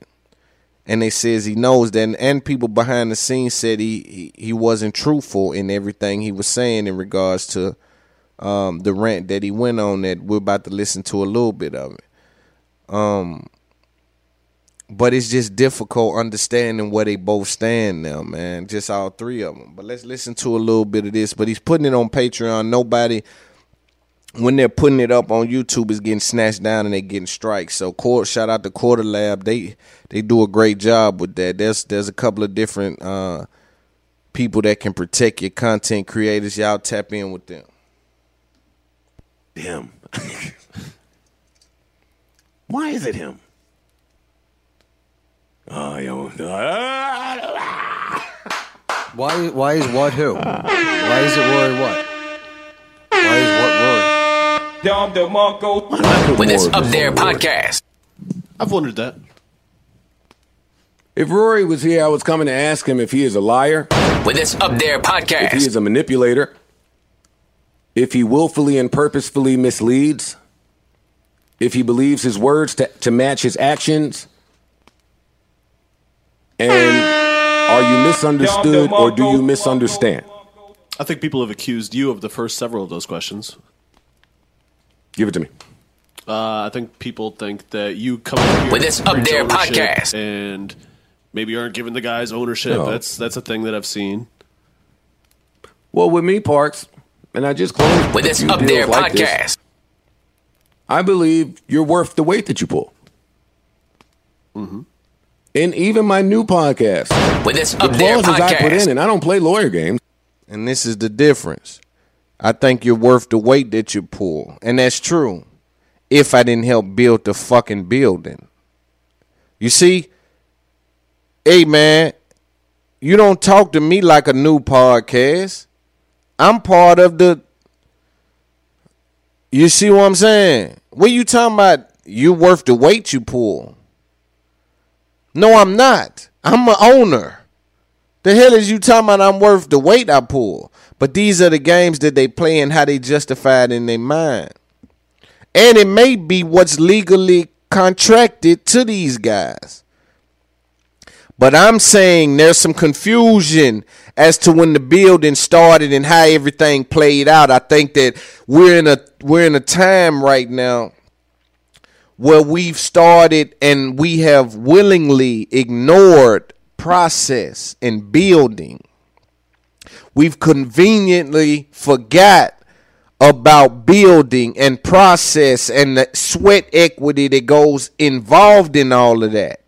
and they says he knows that. And people behind the scenes said he he, he wasn't truthful in everything he was saying in regards to um, the rant that he went on. That we're about to listen to a little bit of it. Um, but it's just difficult understanding where they both stand now, man. Just all three of them. But let's listen to a little bit of this. But he's putting it on Patreon. Nobody, when they're putting it up on YouTube, is getting snatched down and they're getting strikes. So, court, shout out to Quarter Lab. They they do a great job with that. There's there's a couple of different uh, people that can protect your content creators. Y'all tap in with them. Damn. [laughs] Why is it him? Oh, yo. [laughs] Why? Why is what who? Why is it Rory what? Why is what Rory? With this up there podcast. I've wondered that. If Rory was here, I was coming to ask him if he is a liar, With this up there podcast. if he is a manipulator, if he willfully and purposefully misleads, if he believes his words to, to match his actions, and are you misunderstood or do you misunderstand? I think people have accused you of the first several of those questions. Give it to me. Uh, I think people think that you come here With this Up There podcast. and maybe aren't giving the guys ownership. No. That's that's a thing that I've seen. Well, with me, Parks, and I just closed With this Up deals There like this, podcast. I believe you're worth the weight that you pull. Mm-hmm. And even my new podcast, With this the Up There clauses I put in, and I don't play lawyer games. And this is the difference. I think you're worth the weight that you pull. And that's true. If I didn't help build the fucking building. You see? Hey man, you don't talk to me like a new podcast. I'm part of the You see what I'm saying? What you talking about? You worth the weight you pull. No, I'm not. I'm an owner. The hell is you talking about I'm worth the weight I pull? But these are the games that they play and how they justify it in their mind. And it may be what's legally contracted to these guys. But I'm saying there's some confusion as to when the building started and how everything played out. I think that we're in a we're in a time right now where we've started and we have willingly ignored process and building. We've conveniently forgot about building and process and the sweat equity that goes involved in all of that.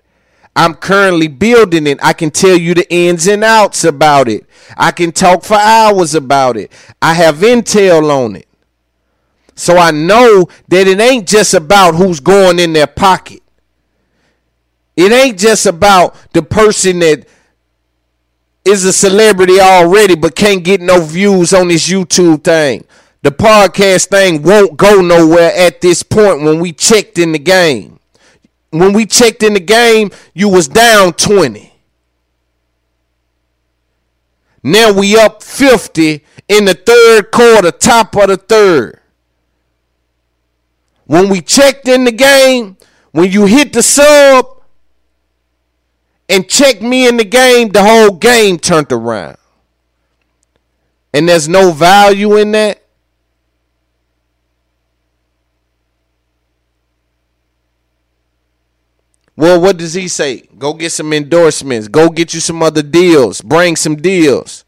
I'm currently building it. I can tell you the ins and outs about it. I can talk for hours about it. I have intel on it. So I know that it ain't just about who's going in their pocket. It ain't just about the person that is a celebrity already but can't get no views on this YouTube thing. The podcast thing won't go nowhere at this point when we checked in the game. When we checked in the game, you was down 20. Now we up 50 in the third quarter, top of the third. When we checked in the game, when you hit the sub and checked me in the game, the whole game turned around. And there's no value in that. Well, what does he say? Go get some endorsements. Go get you some other deals. Bring some deals.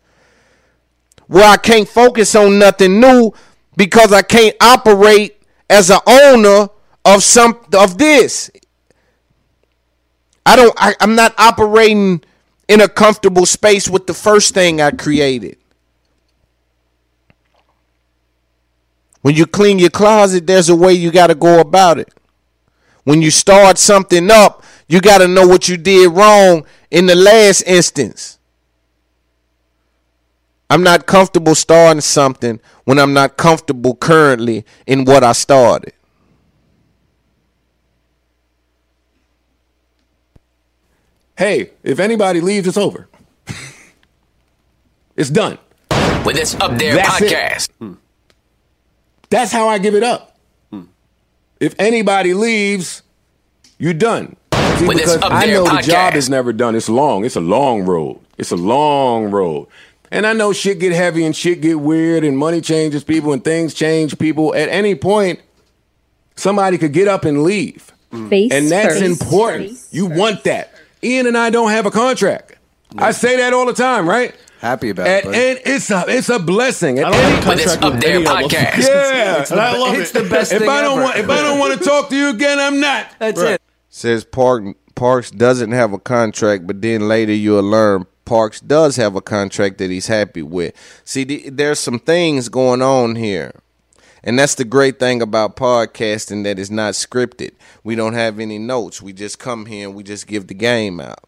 Well, I can't focus on nothing new because I can't operate as an owner of some of this. I don't I, I'm not operating in a comfortable space with the first thing I created. When you clean your closet, there's a way you got to go about it. When you start something up, you got to know what you did wrong in the last instance. I'm not comfortable starting something when I'm not comfortable currently in what I started. Hey, if anybody leaves, it's over. [laughs] it's done. With this Up There That's it. podcast. Hmm. That's how I give it up. If anybody leaves, you're done. See, With because I There know the job is never done. It's long. It's a long road. It's a long road. And I know shit get heavy and shit get weird and money changes people and things change people. At any point, somebody could get up and leave. Face and that's first. important. You want that. Ian and I don't have a contract. I say that all the time, right? Happy about And, it. buddy. and it's a it's a blessing. At I don't have a any- With this contract Up There any of them. podcast. yeah, and I love it's it. the best if thing I don't ever. want if I don't want to talk to you again, I'm not. That's it. Says Park Parks doesn't have a contract, but then later you'll learn Parks does have a contract that he's happy with. See, the, there's some things going on here. And that's the great thing about podcasting that is not scripted. We don't have any notes. We just come here and we just give the game out.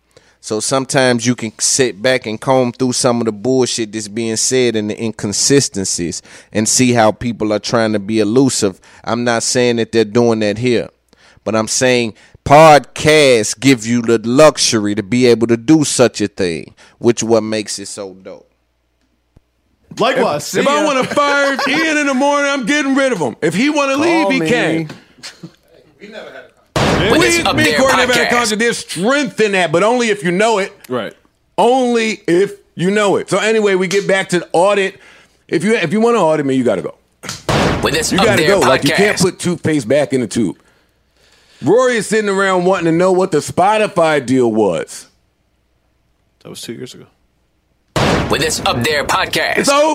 So sometimes you can sit back and comb through some of the bullshit that's being said and the inconsistencies and see how people are trying to be elusive. I'm not saying that they're doing that here, but I'm saying podcasts give you the luxury to be able to do such a thing, which what makes it so dope. Likewise. If, if I want to fire [laughs] Ian in the morning, I'm getting rid of him. If he want to leave, he me. can. With We, Up me There and Corey never had a podcast. There's strength in that, but only if you know it. Right. Only if you know it. So anyway, we get back to the audit. If you if you want to audit me, you got to go. With this You got to go. podcast. Like you can't put toothpaste back in the tube. Rory is sitting around wanting to know what the Spotify deal was. That was two years ago. With this Up There podcast. It's over.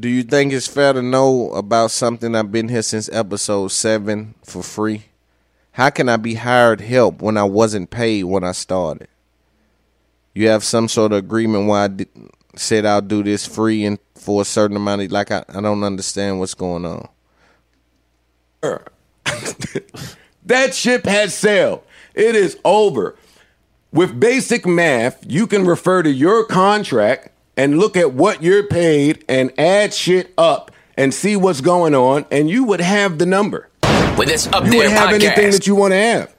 Do you think it's fair to know about something I've been here since episode seven for free? How can I be hired help when I wasn't paid when I started? You have some sort of agreement where I did, said I'll do this free and for a certain amount of like I, I don't understand what's going on. [laughs] That ship has sailed. It is over. With basic math, you can refer to your contract and look at what you're paid and add shit up and see what's going on, and you would have the number. With this Up You There would have anything that you want to have.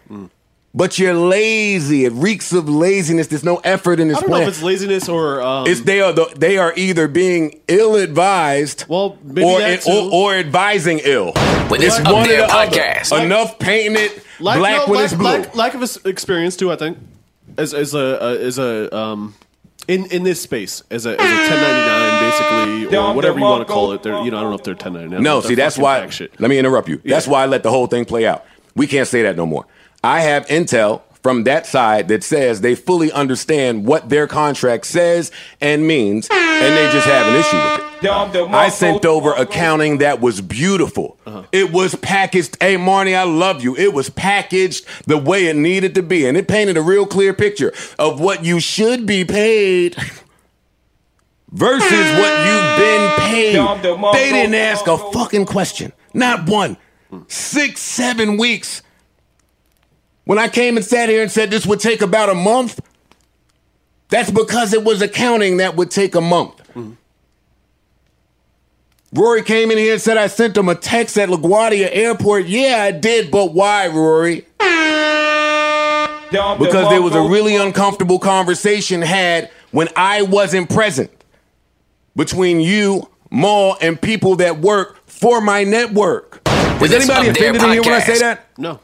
But you're lazy. It reeks of laziness. There's no effort in this I don't know if it's laziness or um, It's they are the, they are either being ill advised, well, or, that or or advising ill. With it's this Up one or There the other. podcast. Enough painting it Lack- black no, when lack, it's blue. Lack, lack of experience too, I think, as as a uh, as a um in in this space as a as a 1099 basically or whatever you want to call it. They're you know I don't know if they're 1099. No, see, that's why. Shit. Let me interrupt you. That's why I let the whole thing play out. We can't say that no more. I have intel from that side that says they fully understand what their contract says and means, and they just have an issue with it. I sent over accounting that was beautiful. Uh-huh. It was packaged. Hey, Marnie, I love you. It was packaged the way it needed to be, and it painted a real clear picture of what you should be paid versus what you've been paid. They didn't ask a fucking question. Not one. Six, seven weeks. When I came and sat here and said this would take about a month, that's because it was accounting that would take a month. Rory came in here and said I sent him a text at LaGuardia Airport. Yeah, I did, but why, Rory? Because there was a really uncomfortable conversation had when I wasn't present between you, Mal, and people that work for my network. Is anybody offended in here when I say that? No.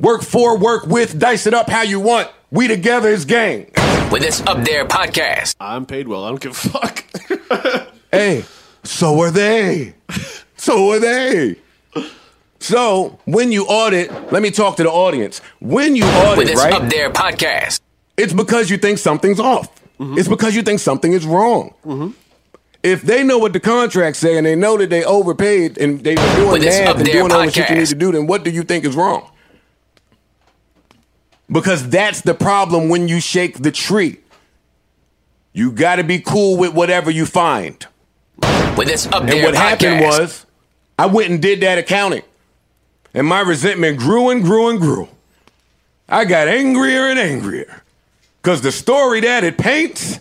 Work for, work with, dice it up how you want. We together is gang. With this Up There podcast. I'm paid well. I don't give a fuck. [laughs] Hey, so are they. So are they. So when you audit, let me talk to the audience. When you audit, With this right? Up There podcast. It's because you think something's off. Mm-hmm. It's because you think something is wrong. Mm-hmm. If they know what the contracts say and they know that they overpaid and they were doing With this math Up and doing all the shit you need to do, then what do you think is wrong? Because that's the problem when you shake the tree. You got to be cool with whatever you find. With this Up there, And There what happened was, I went and did that accounting. And my resentment grew and grew and grew. I got angrier and angrier. Because the story that it paints,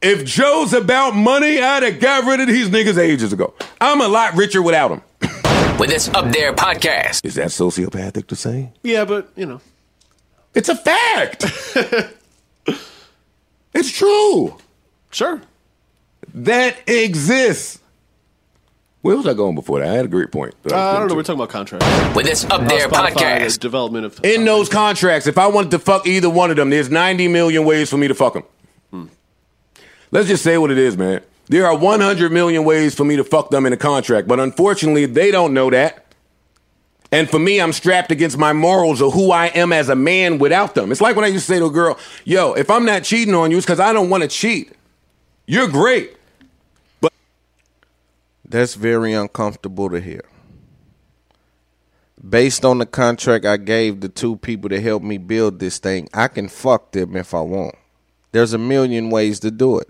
if Joe's about money, I'd have got rid of these niggas ages ago. I'm a lot richer without him. [coughs] With this Up There podcast. Is that sociopathic to say? yeah, but you know. It's a fact. [laughs] it's true. Sure. That exists. Where was I going before that? I had a great point. Uh, I don't know. We're talking about contracts. With this Up There Spotify, podcast. the development of in those contracts, if I wanted to fuck either one of them, there's 90 million ways for me to fuck them. Let's just say what it is, man. There are 100 million ways for me to fuck them in a contract, but unfortunately, they don't know that. And for me, I'm strapped against my morals of who I am as a man without them. It's like when I used to say to a girl, yo, if I'm not cheating on you, it's because I don't want to cheat. You're great. That's very uncomfortable to hear. Based on the contract I gave the two people to help me build this thing, I can fuck them if I want. There's a million ways to do it.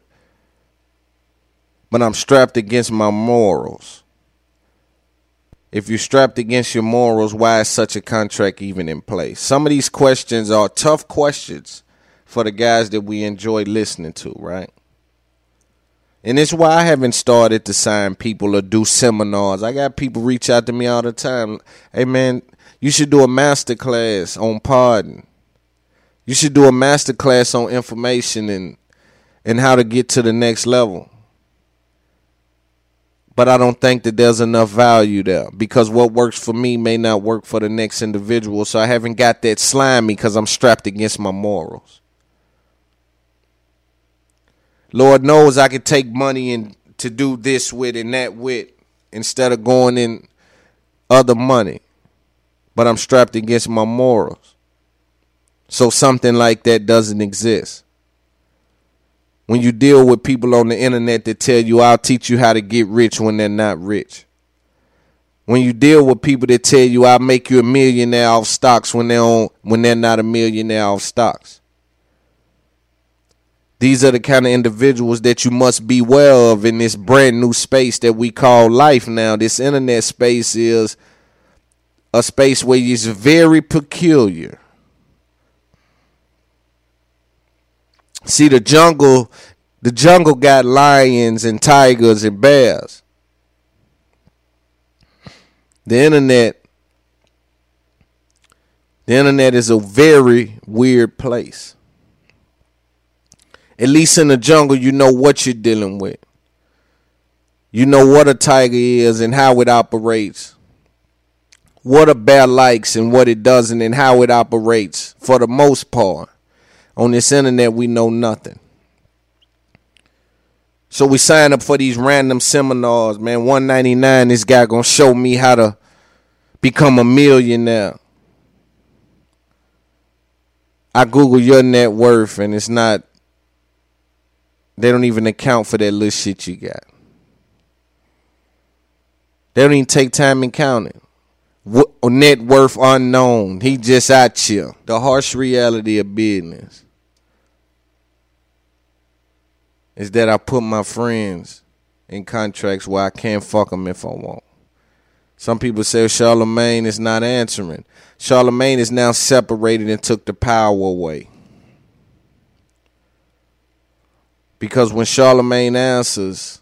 But I'm strapped against my morals. If you're strapped against your morals, why is such a contract even in place? Some of these questions are tough questions for the guys that we enjoy listening to, right? And it's why I haven't started to sign people or do seminars. I got people reach out to me all the time. Hey man, you should do a master class on pardon. You should do a master class on information and and how to get to the next level. But I don't think that there's enough value there because what works for me may not work for the next individual. So I haven't got that slimy because I'm strapped against my morals. Lord knows I could take money and to do this with and that with instead of going in other money. But I'm strapped against my morals. So something like that doesn't exist. When you deal with people on the internet that tell you, I'll teach you how to get rich when they're not rich. When you deal with people that tell you, I'll make you a millionaire off stocks when they're, on, when they're not a millionaire off stocks. These are the kind of individuals that you must beware of in this brand new space that we call life now. This internet space is a space where it's very peculiar. See the jungle, the jungle got lions and tigers and bears. The internet the internet is a very weird place. At least in the jungle you know what you're dealing with. You know what a tiger is and how it operates. What a bear likes and what it doesn't and how it operates for the most part. On this internet, we know nothing. So we sign up for these random seminars, man. 199, this guy gonna show me how to become a millionaire. I Google your net worth and it's not they don't even account for that little shit you got. They don't even take time in counting. Net worth unknown. He just out here. The harsh reality of business is that I put my friends in contracts where I can't fuck them if I want. Some people say Charlemagne is not answering. Charlemagne is now separated and took the power away. Because when Charlemagne answers,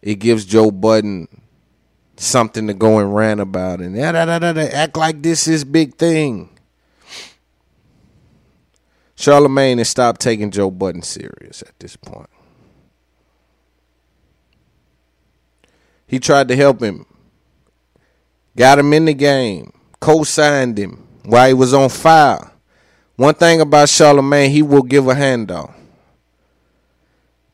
it gives Joe Budden something to go and rant about and da, da, da, da, act like this is big thing. Charlemagne has stopped taking Joe Budden serious at this point. He tried to help him, got him in the game, co-signed him while he was on fire. One thing about Charlemagne, he will give a handout.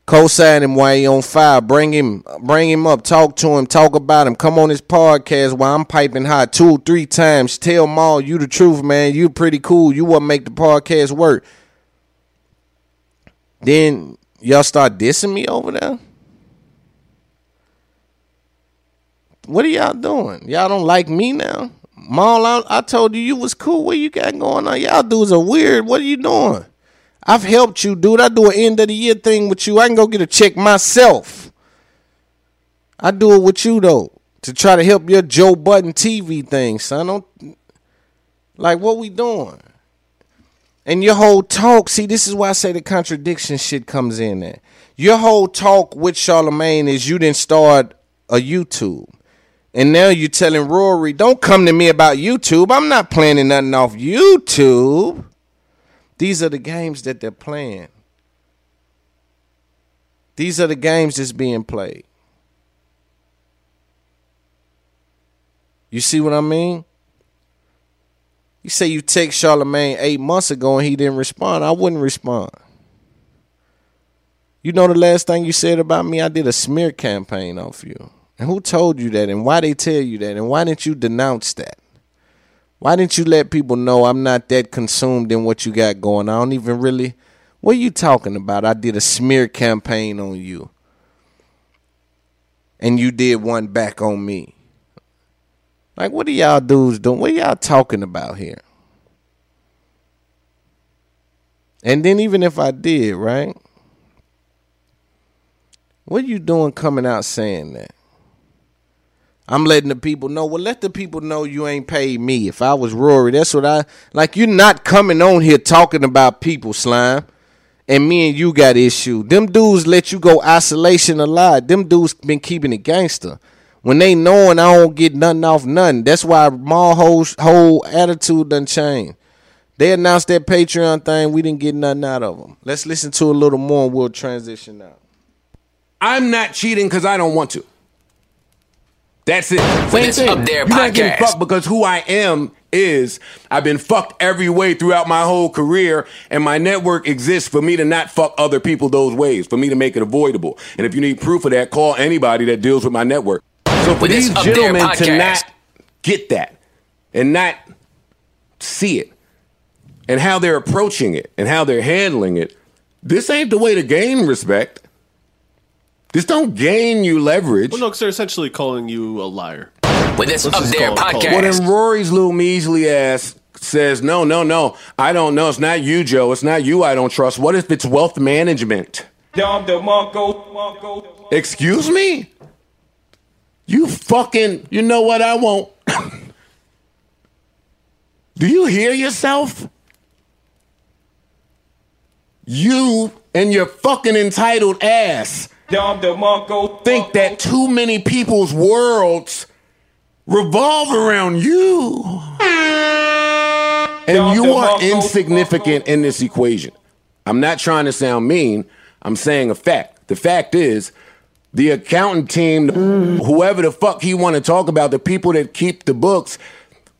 Co-sign him while he on fire. Bring him, bring him up. Talk to him. Talk about him. Come on his podcast while I'm piping hot two, three times. Tell Mal you the truth, man. You pretty cool. You to make the podcast work. Then y'all start dissing me over there. What are y'all doing? Y'all don't like me now? Mal, I, I told you you was cool. What you got going on? Y'all dudes are weird. What are you doing? I've helped you, dude. I do an end of the year thing with you. I can go get a check myself. I do it with you though to try to help your Joe Budden TV thing, son. Don't like what we doing. And your whole talk, see, this is why I say the contradiction shit comes in there. Your whole talk with Charlemagne is you didn't start a YouTube. And now you're telling Rory, don't come to me about YouTube. I'm not planning nothing off YouTube. These are the games that they're playing. These are the games that's being played. You see what I mean? You say you text Charlemagne eight months ago and he didn't respond. I wouldn't respond. You know the last thing you said about me? I did a smear campaign off you. And who told you that? And why they tell you that? And why didn't you denounce that? Why didn't you let people know I'm not that consumed in what you got going? I don't even really. What are you talking about? I did a smear campaign on you. And you did one back on me. Like, what are y'all dudes doing? What are y'all talking about here? And then, even if I did, right? What are you doing coming out saying that? I'm letting the people know. Well, let the people know you ain't paid me. If I was Rory, that's what I like. You're not coming on here talking about people, slime. And me and you got issue. Them dudes let you go isolation a lot. Them dudes been keeping it gangster. When they knowing I don't get nothing off nothing. That's why my whole whole attitude done changed. They announced that Patreon thing. We didn't get nothing out of them. Let's listen to a little more and we'll transition now. I'm not cheating because I don't want to. That's it. Same thing. Up There You're not getting fucked because who I am is I've been fucked every way throughout my whole career, and my network exists for me to not fuck other people those ways, for me to make it avoidable. And if you need proof of that, call anybody that deals with my network. So for these gentlemen to not get that and not see it and how they're approaching it and how they're handling it, this ain't the way to gain respect. This don't gain you leverage. Well, no, because they're essentially calling you a liar. With this Let's Up There call it- call podcast. Well, then Rory's little measly ass says, no, no, no, I don't know. It's not you, Joe. It's not you I don't trust. What if it's wealth management? Excuse me? You fucking, you know what I won't. [coughs] Do you hear yourself? You and your fucking entitled ass think that too many people's worlds revolve around you. And you are insignificant in this equation. I'm not trying to sound mean. I'm saying a fact. The fact is, the accountant team, whoever the fuck he want to talk about, the people that keep the books,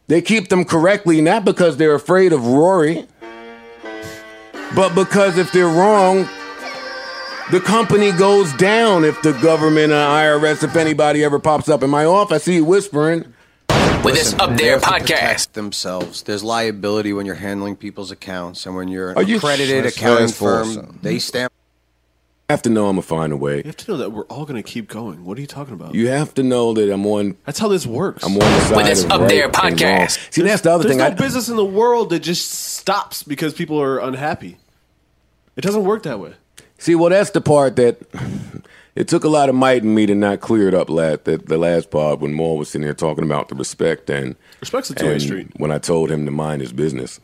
they keep them correctly, not because they're afraid of Rory, but because if they're wrong, the company goes down if the government or IRS, if anybody ever pops up in my office, I see you whispering. With this Up They There have podcast. protect themselves. There's liability when you're handling people's accounts, and when you're an Are you- accredited accounting fast firm, son. they stamp. I have to know I'm gonna find a way. You have to know that we're all going to keep going. What are you talking about? You have to know that I'm on. That's how this works. I'm on the side With this of Up right There podcast. See, that's the other There's thing. no I, business in the world that just stops because people are unhappy. It doesn't work that way. See, well, that's the part that it took a lot of might in me to not clear it up last the, the last part when Moore was sitting here talking about the respect and Respect's a two-way street. When I told him to mind his business,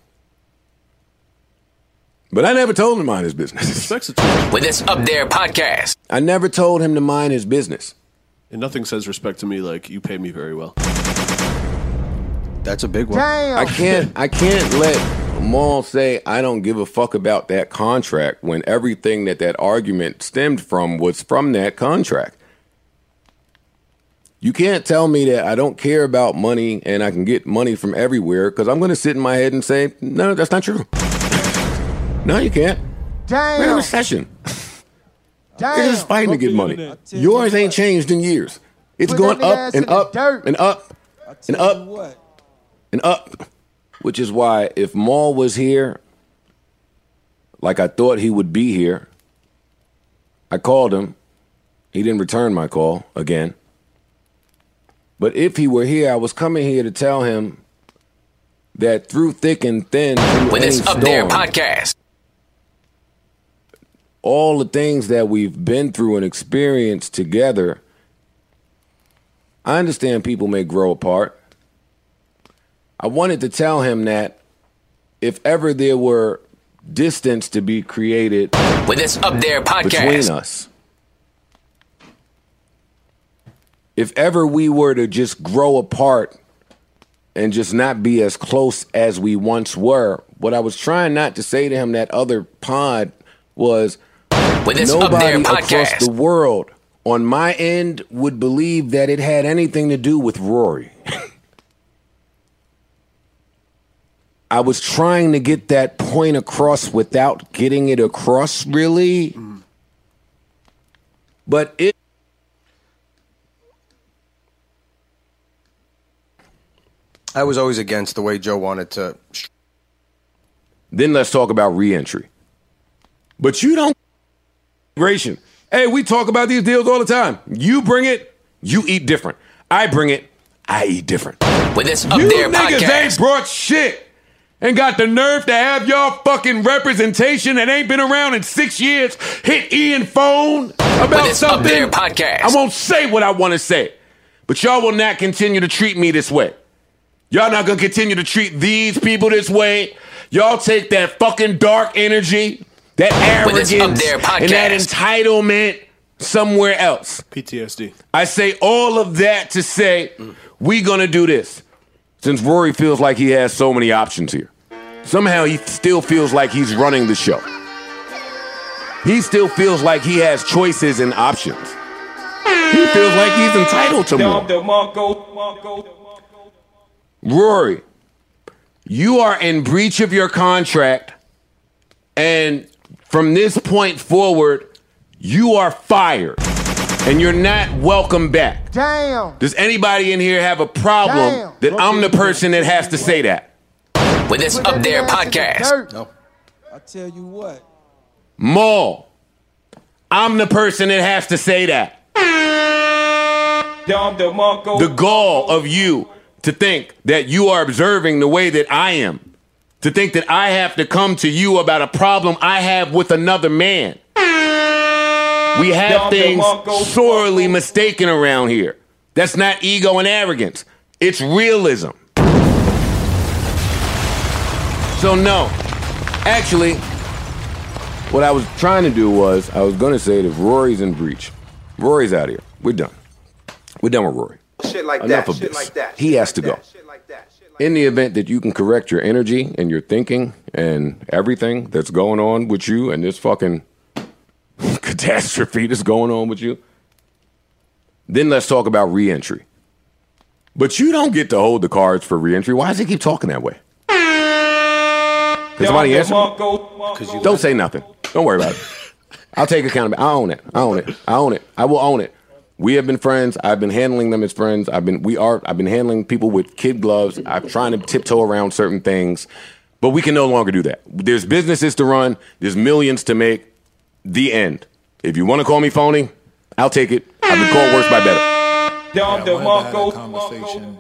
but I never told him to mind his business. Respect's a two-way With this Up There podcast. I never told him to mind his business. And nothing says respect to me like you pay me very well. That's a big one. Damn. I can't I can't let Mal say I don't give a fuck about that contract when everything that that argument stemmed from was from that contract. You can't tell me that I don't care about money and I can get money from everywhere because I'm going to sit in my head and say, no, that's not true. no, you can't. We're in a recession. [laughs] They're just fighting to get money. Yours ain't changed in years. It's Put going that nigga up and up dirt. and up and up and up. Which is why if Mal was here, like I thought he would be here, I called him. He didn't return my call again. But if he were here, I was coming here to tell him that through thick and thin, With this Up There podcast. all the things that we've been through and experienced together, I understand people may grow apart. I wanted to tell him that if ever there were distance to be created With this Up There between podcast. us, if ever we were to just grow apart and just not be as close as we once were, what I was trying not to say to him that other pod was With this Up nobody There across the world on my end would believe that it had anything to do with Rory. I was trying to get that point across without getting it across really. But it I was always against the way Joe wanted to. Then let's talk about reentry. But you don't integration. Hey, we talk about these deals all the time. You bring it, you eat different. I bring it, I eat different. With this Up you There niggas podcast. ain't brought shit. And got the nerve to have y'all fucking representation that ain't been around in six years hit Ian phone about With this Up something. There podcast. I won't say what I want to say, but y'all will not continue to treat me this way. Y'all not gonna continue to treat these people this way. Y'all take that fucking dark energy, that arrogance, Up There and that entitlement somewhere else. PTSD. I say all of that to say we gonna do this. Since Rory feels like he has so many options here. somehow he still feels like he's running the show. He still feels like he has choices and options. He feels like he's entitled to more. Rory, you are in breach of your contract, and from this point forward, you are fired. And you're not welcome back. Damn. Does anybody in here have a problem Damn. that I'm the person that has to say that? With this Up There podcast. No. I tell you what. Mal, I'm the person that has to say that. The gall of you to think that you are observing the way that I am, to think that I have to come to you about a problem I have with another man. We have things sorely mistaken around here. That's not ego and arrogance, it's realism. So, no, actually, what I was trying to do was I was going to say that Rory's in breach. Rory's out of here. We're done. We're done with Rory. Shit like Enough that. of Shit this. like that. He has to go. In the event that you can correct your energy and your thinking and everything that's going on with you and this fucking catastrophe that's going on with you, then let's talk about reentry. But you don't get to hold the cards for reentry. Why does he keep talking that way? Can somebody answer? me? Don't say nothing. Don't worry about it. [laughs] I'll take accountability. I own it. I own it. I own it. I will own it. We have been friends. I've been handling them as friends. I've been we are I've been handling people with kid gloves. I'm trying to tiptoe around certain things. But we can no longer do that. There's businesses to run, there's millions to make. The end. If you want to call me phony, I'll take it. I've been called worse by better. Yeah, I, wanted to have that conversation.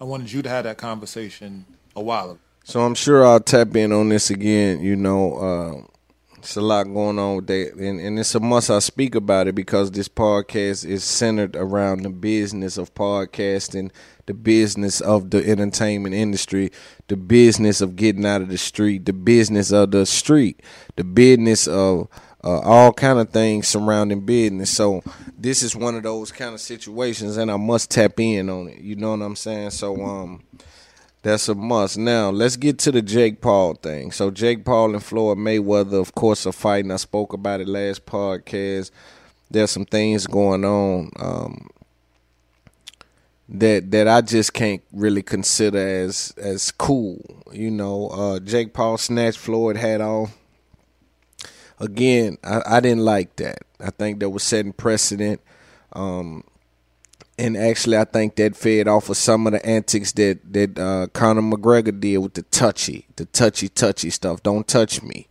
I wanted you to have that conversation a while ago. So I'm sure I'll tap in on this again. You know, uh, it's a lot going on with that, and, and it's a must I speak about it because this podcast is centered around the business of podcasting, the business of the entertainment industry, the business of getting out of the street, the business of the street, the business of uh, all kind of things surrounding business. So this is one of those kind of situations, and I must tap in on it. You know what I'm saying? So um. That's a must. Now let's get to the Jake Paul thing. So Jake Paul and Floyd Mayweather, of course, are fighting. I spoke about it last podcast. There's some things going on um, that that I just can't really consider as as cool. You know, uh, Jake Paul snatched Floyd hat off. Again, I, I didn't like that. I think that was setting precedent. Um, and actually, I think that fed off of some of the antics that that uh, Conor McGregor did with the touchy, the touchy, touchy stuff. Don't touch me.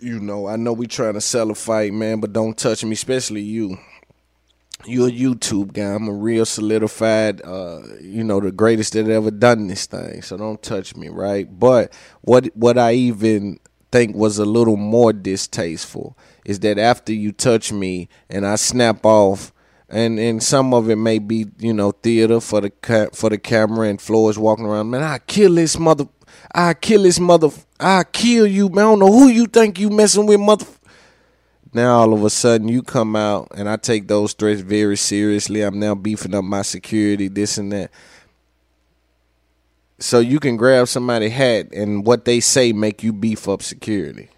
You know, I know we trying to sell a fight, man, but don't touch me, especially you. You're a YouTube guy. I'm a real solidified, uh, you know, the greatest that ever done this thing. So don't touch me, right? But what what I even think was a little more distasteful is that after you touch me and I snap off and and some of it may be you know theater for the ca- for the camera and Floyd's walking around man I kill this mother I kill this mother I kill you man. I don't know who you think you messing with mother now all of a sudden you come out and I take those threats very seriously. I'm now beefing up my security this and that so you can grab somebody's hat and what they say make you beef up security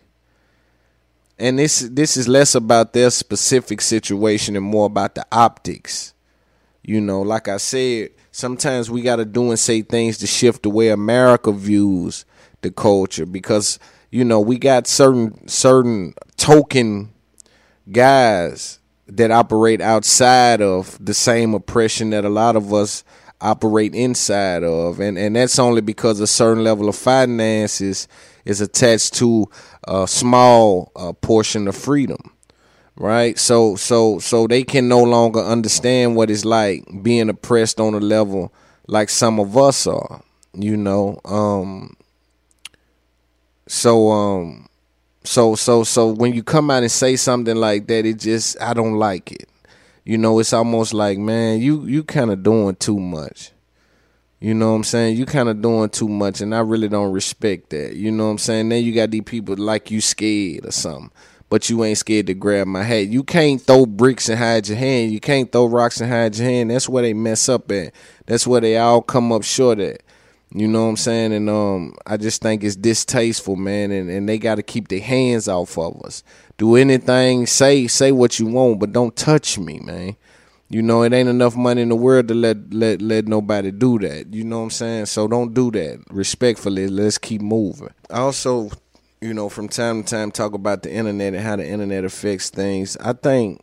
and this this is less about their specific situation and more about the optics. You know, like I said, sometimes we got to do and say things to shift the way America views the culture because you know we got certain certain token guys that operate outside of the same oppression that a lot of us operate inside of. And and that's only because a certain level of finances is attached to a small uh, portion of freedom right? So so so they can no longer understand what it's like being oppressed on a level like some of us are you know? Um so um so so so when you come out and say something like that it just i don't like it you know it's almost like man you you kind of doing too much you know what I'm saying? You kind of doing too much, and I really don't respect that. You know what I'm saying? Then you got these people like you scared or something, but you ain't scared to grab my hat. You can't throw bricks and hide your hand. You can't throw rocks and hide your hand. That's where they mess up at. That's where they all come up short at. You know what I'm saying? And um, I just think it's distasteful, man. And, and they got to keep their hands off of us. Do anything, say say what you want, but don't touch me, man. You know, it ain't enough money in the world to let let let nobody do that. You know what I'm saying? So don't do that. Respectfully, let's keep moving. Also, you know, from time to time talk about the internet and how the internet affects things. I think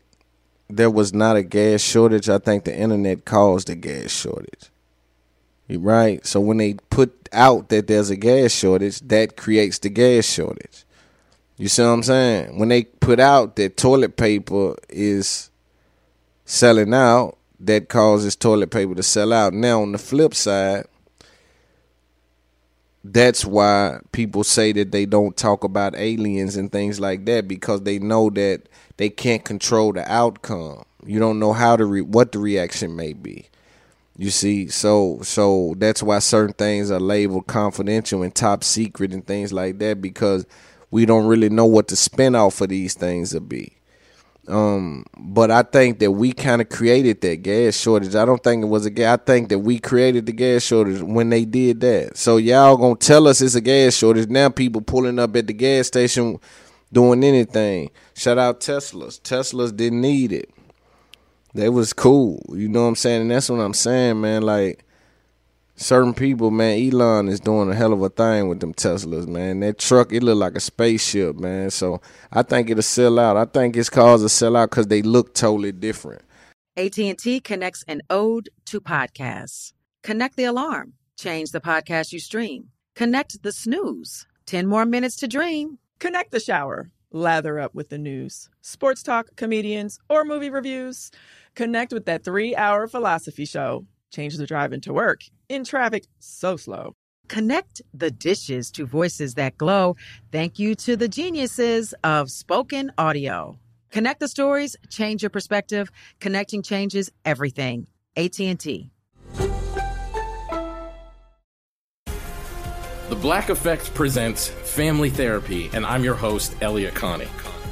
there was not a gas shortage. I think the internet caused a gas shortage. Right? So when they put out that there's a gas shortage, that creates the gas shortage. You see what I'm saying? When they put out that toilet paper is selling out, that causes toilet paper to sell out. Now on the flip side, that's why people say that they don't talk about aliens and things like that because they know that they can't control the outcome. You don't know how to re- what the reaction may be. You see, so so that's why certain things are labeled confidential and top secret and things like that because we don't really know what the spin off of these things will be. Um, but I think that we kind of created that gas shortage. I don't think it was a gas. I think that we created the gas shortage when they did that. So y'all gonna tell us it's a gas shortage. Now people pulling up at the gas station doing anything. Shout out Teslas. Teslas didn't need it they was cool. You know what I'm saying? And that's what I'm saying, man. Like certain people, man, Elon is doing a hell of a thing with them Teslas, man. That truck, it look like a spaceship, man. So I think it'll sell out. I think it's caused to sell out because they look totally different. AT&T connects an ode to podcasts. Connect the alarm. Change the podcast you stream. Connect the snooze. 10 more minutes to dream. Connect the shower. Lather up with the news, sports talk, comedians, or movie reviews. Connect with that three hour philosophy show. Change the drive into work in traffic so slow. Connect the dishes to voices that glow. Thank you to the geniuses of spoken audio. Connect the stories, change your perspective. Connecting changes everything. AT&T. The Black Effect presents Family Therapy, and I'm your host, Elliott Connie.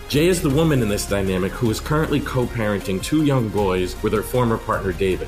Jay is the woman in this dynamic who is currently co parenting two young boys with her former partner, David.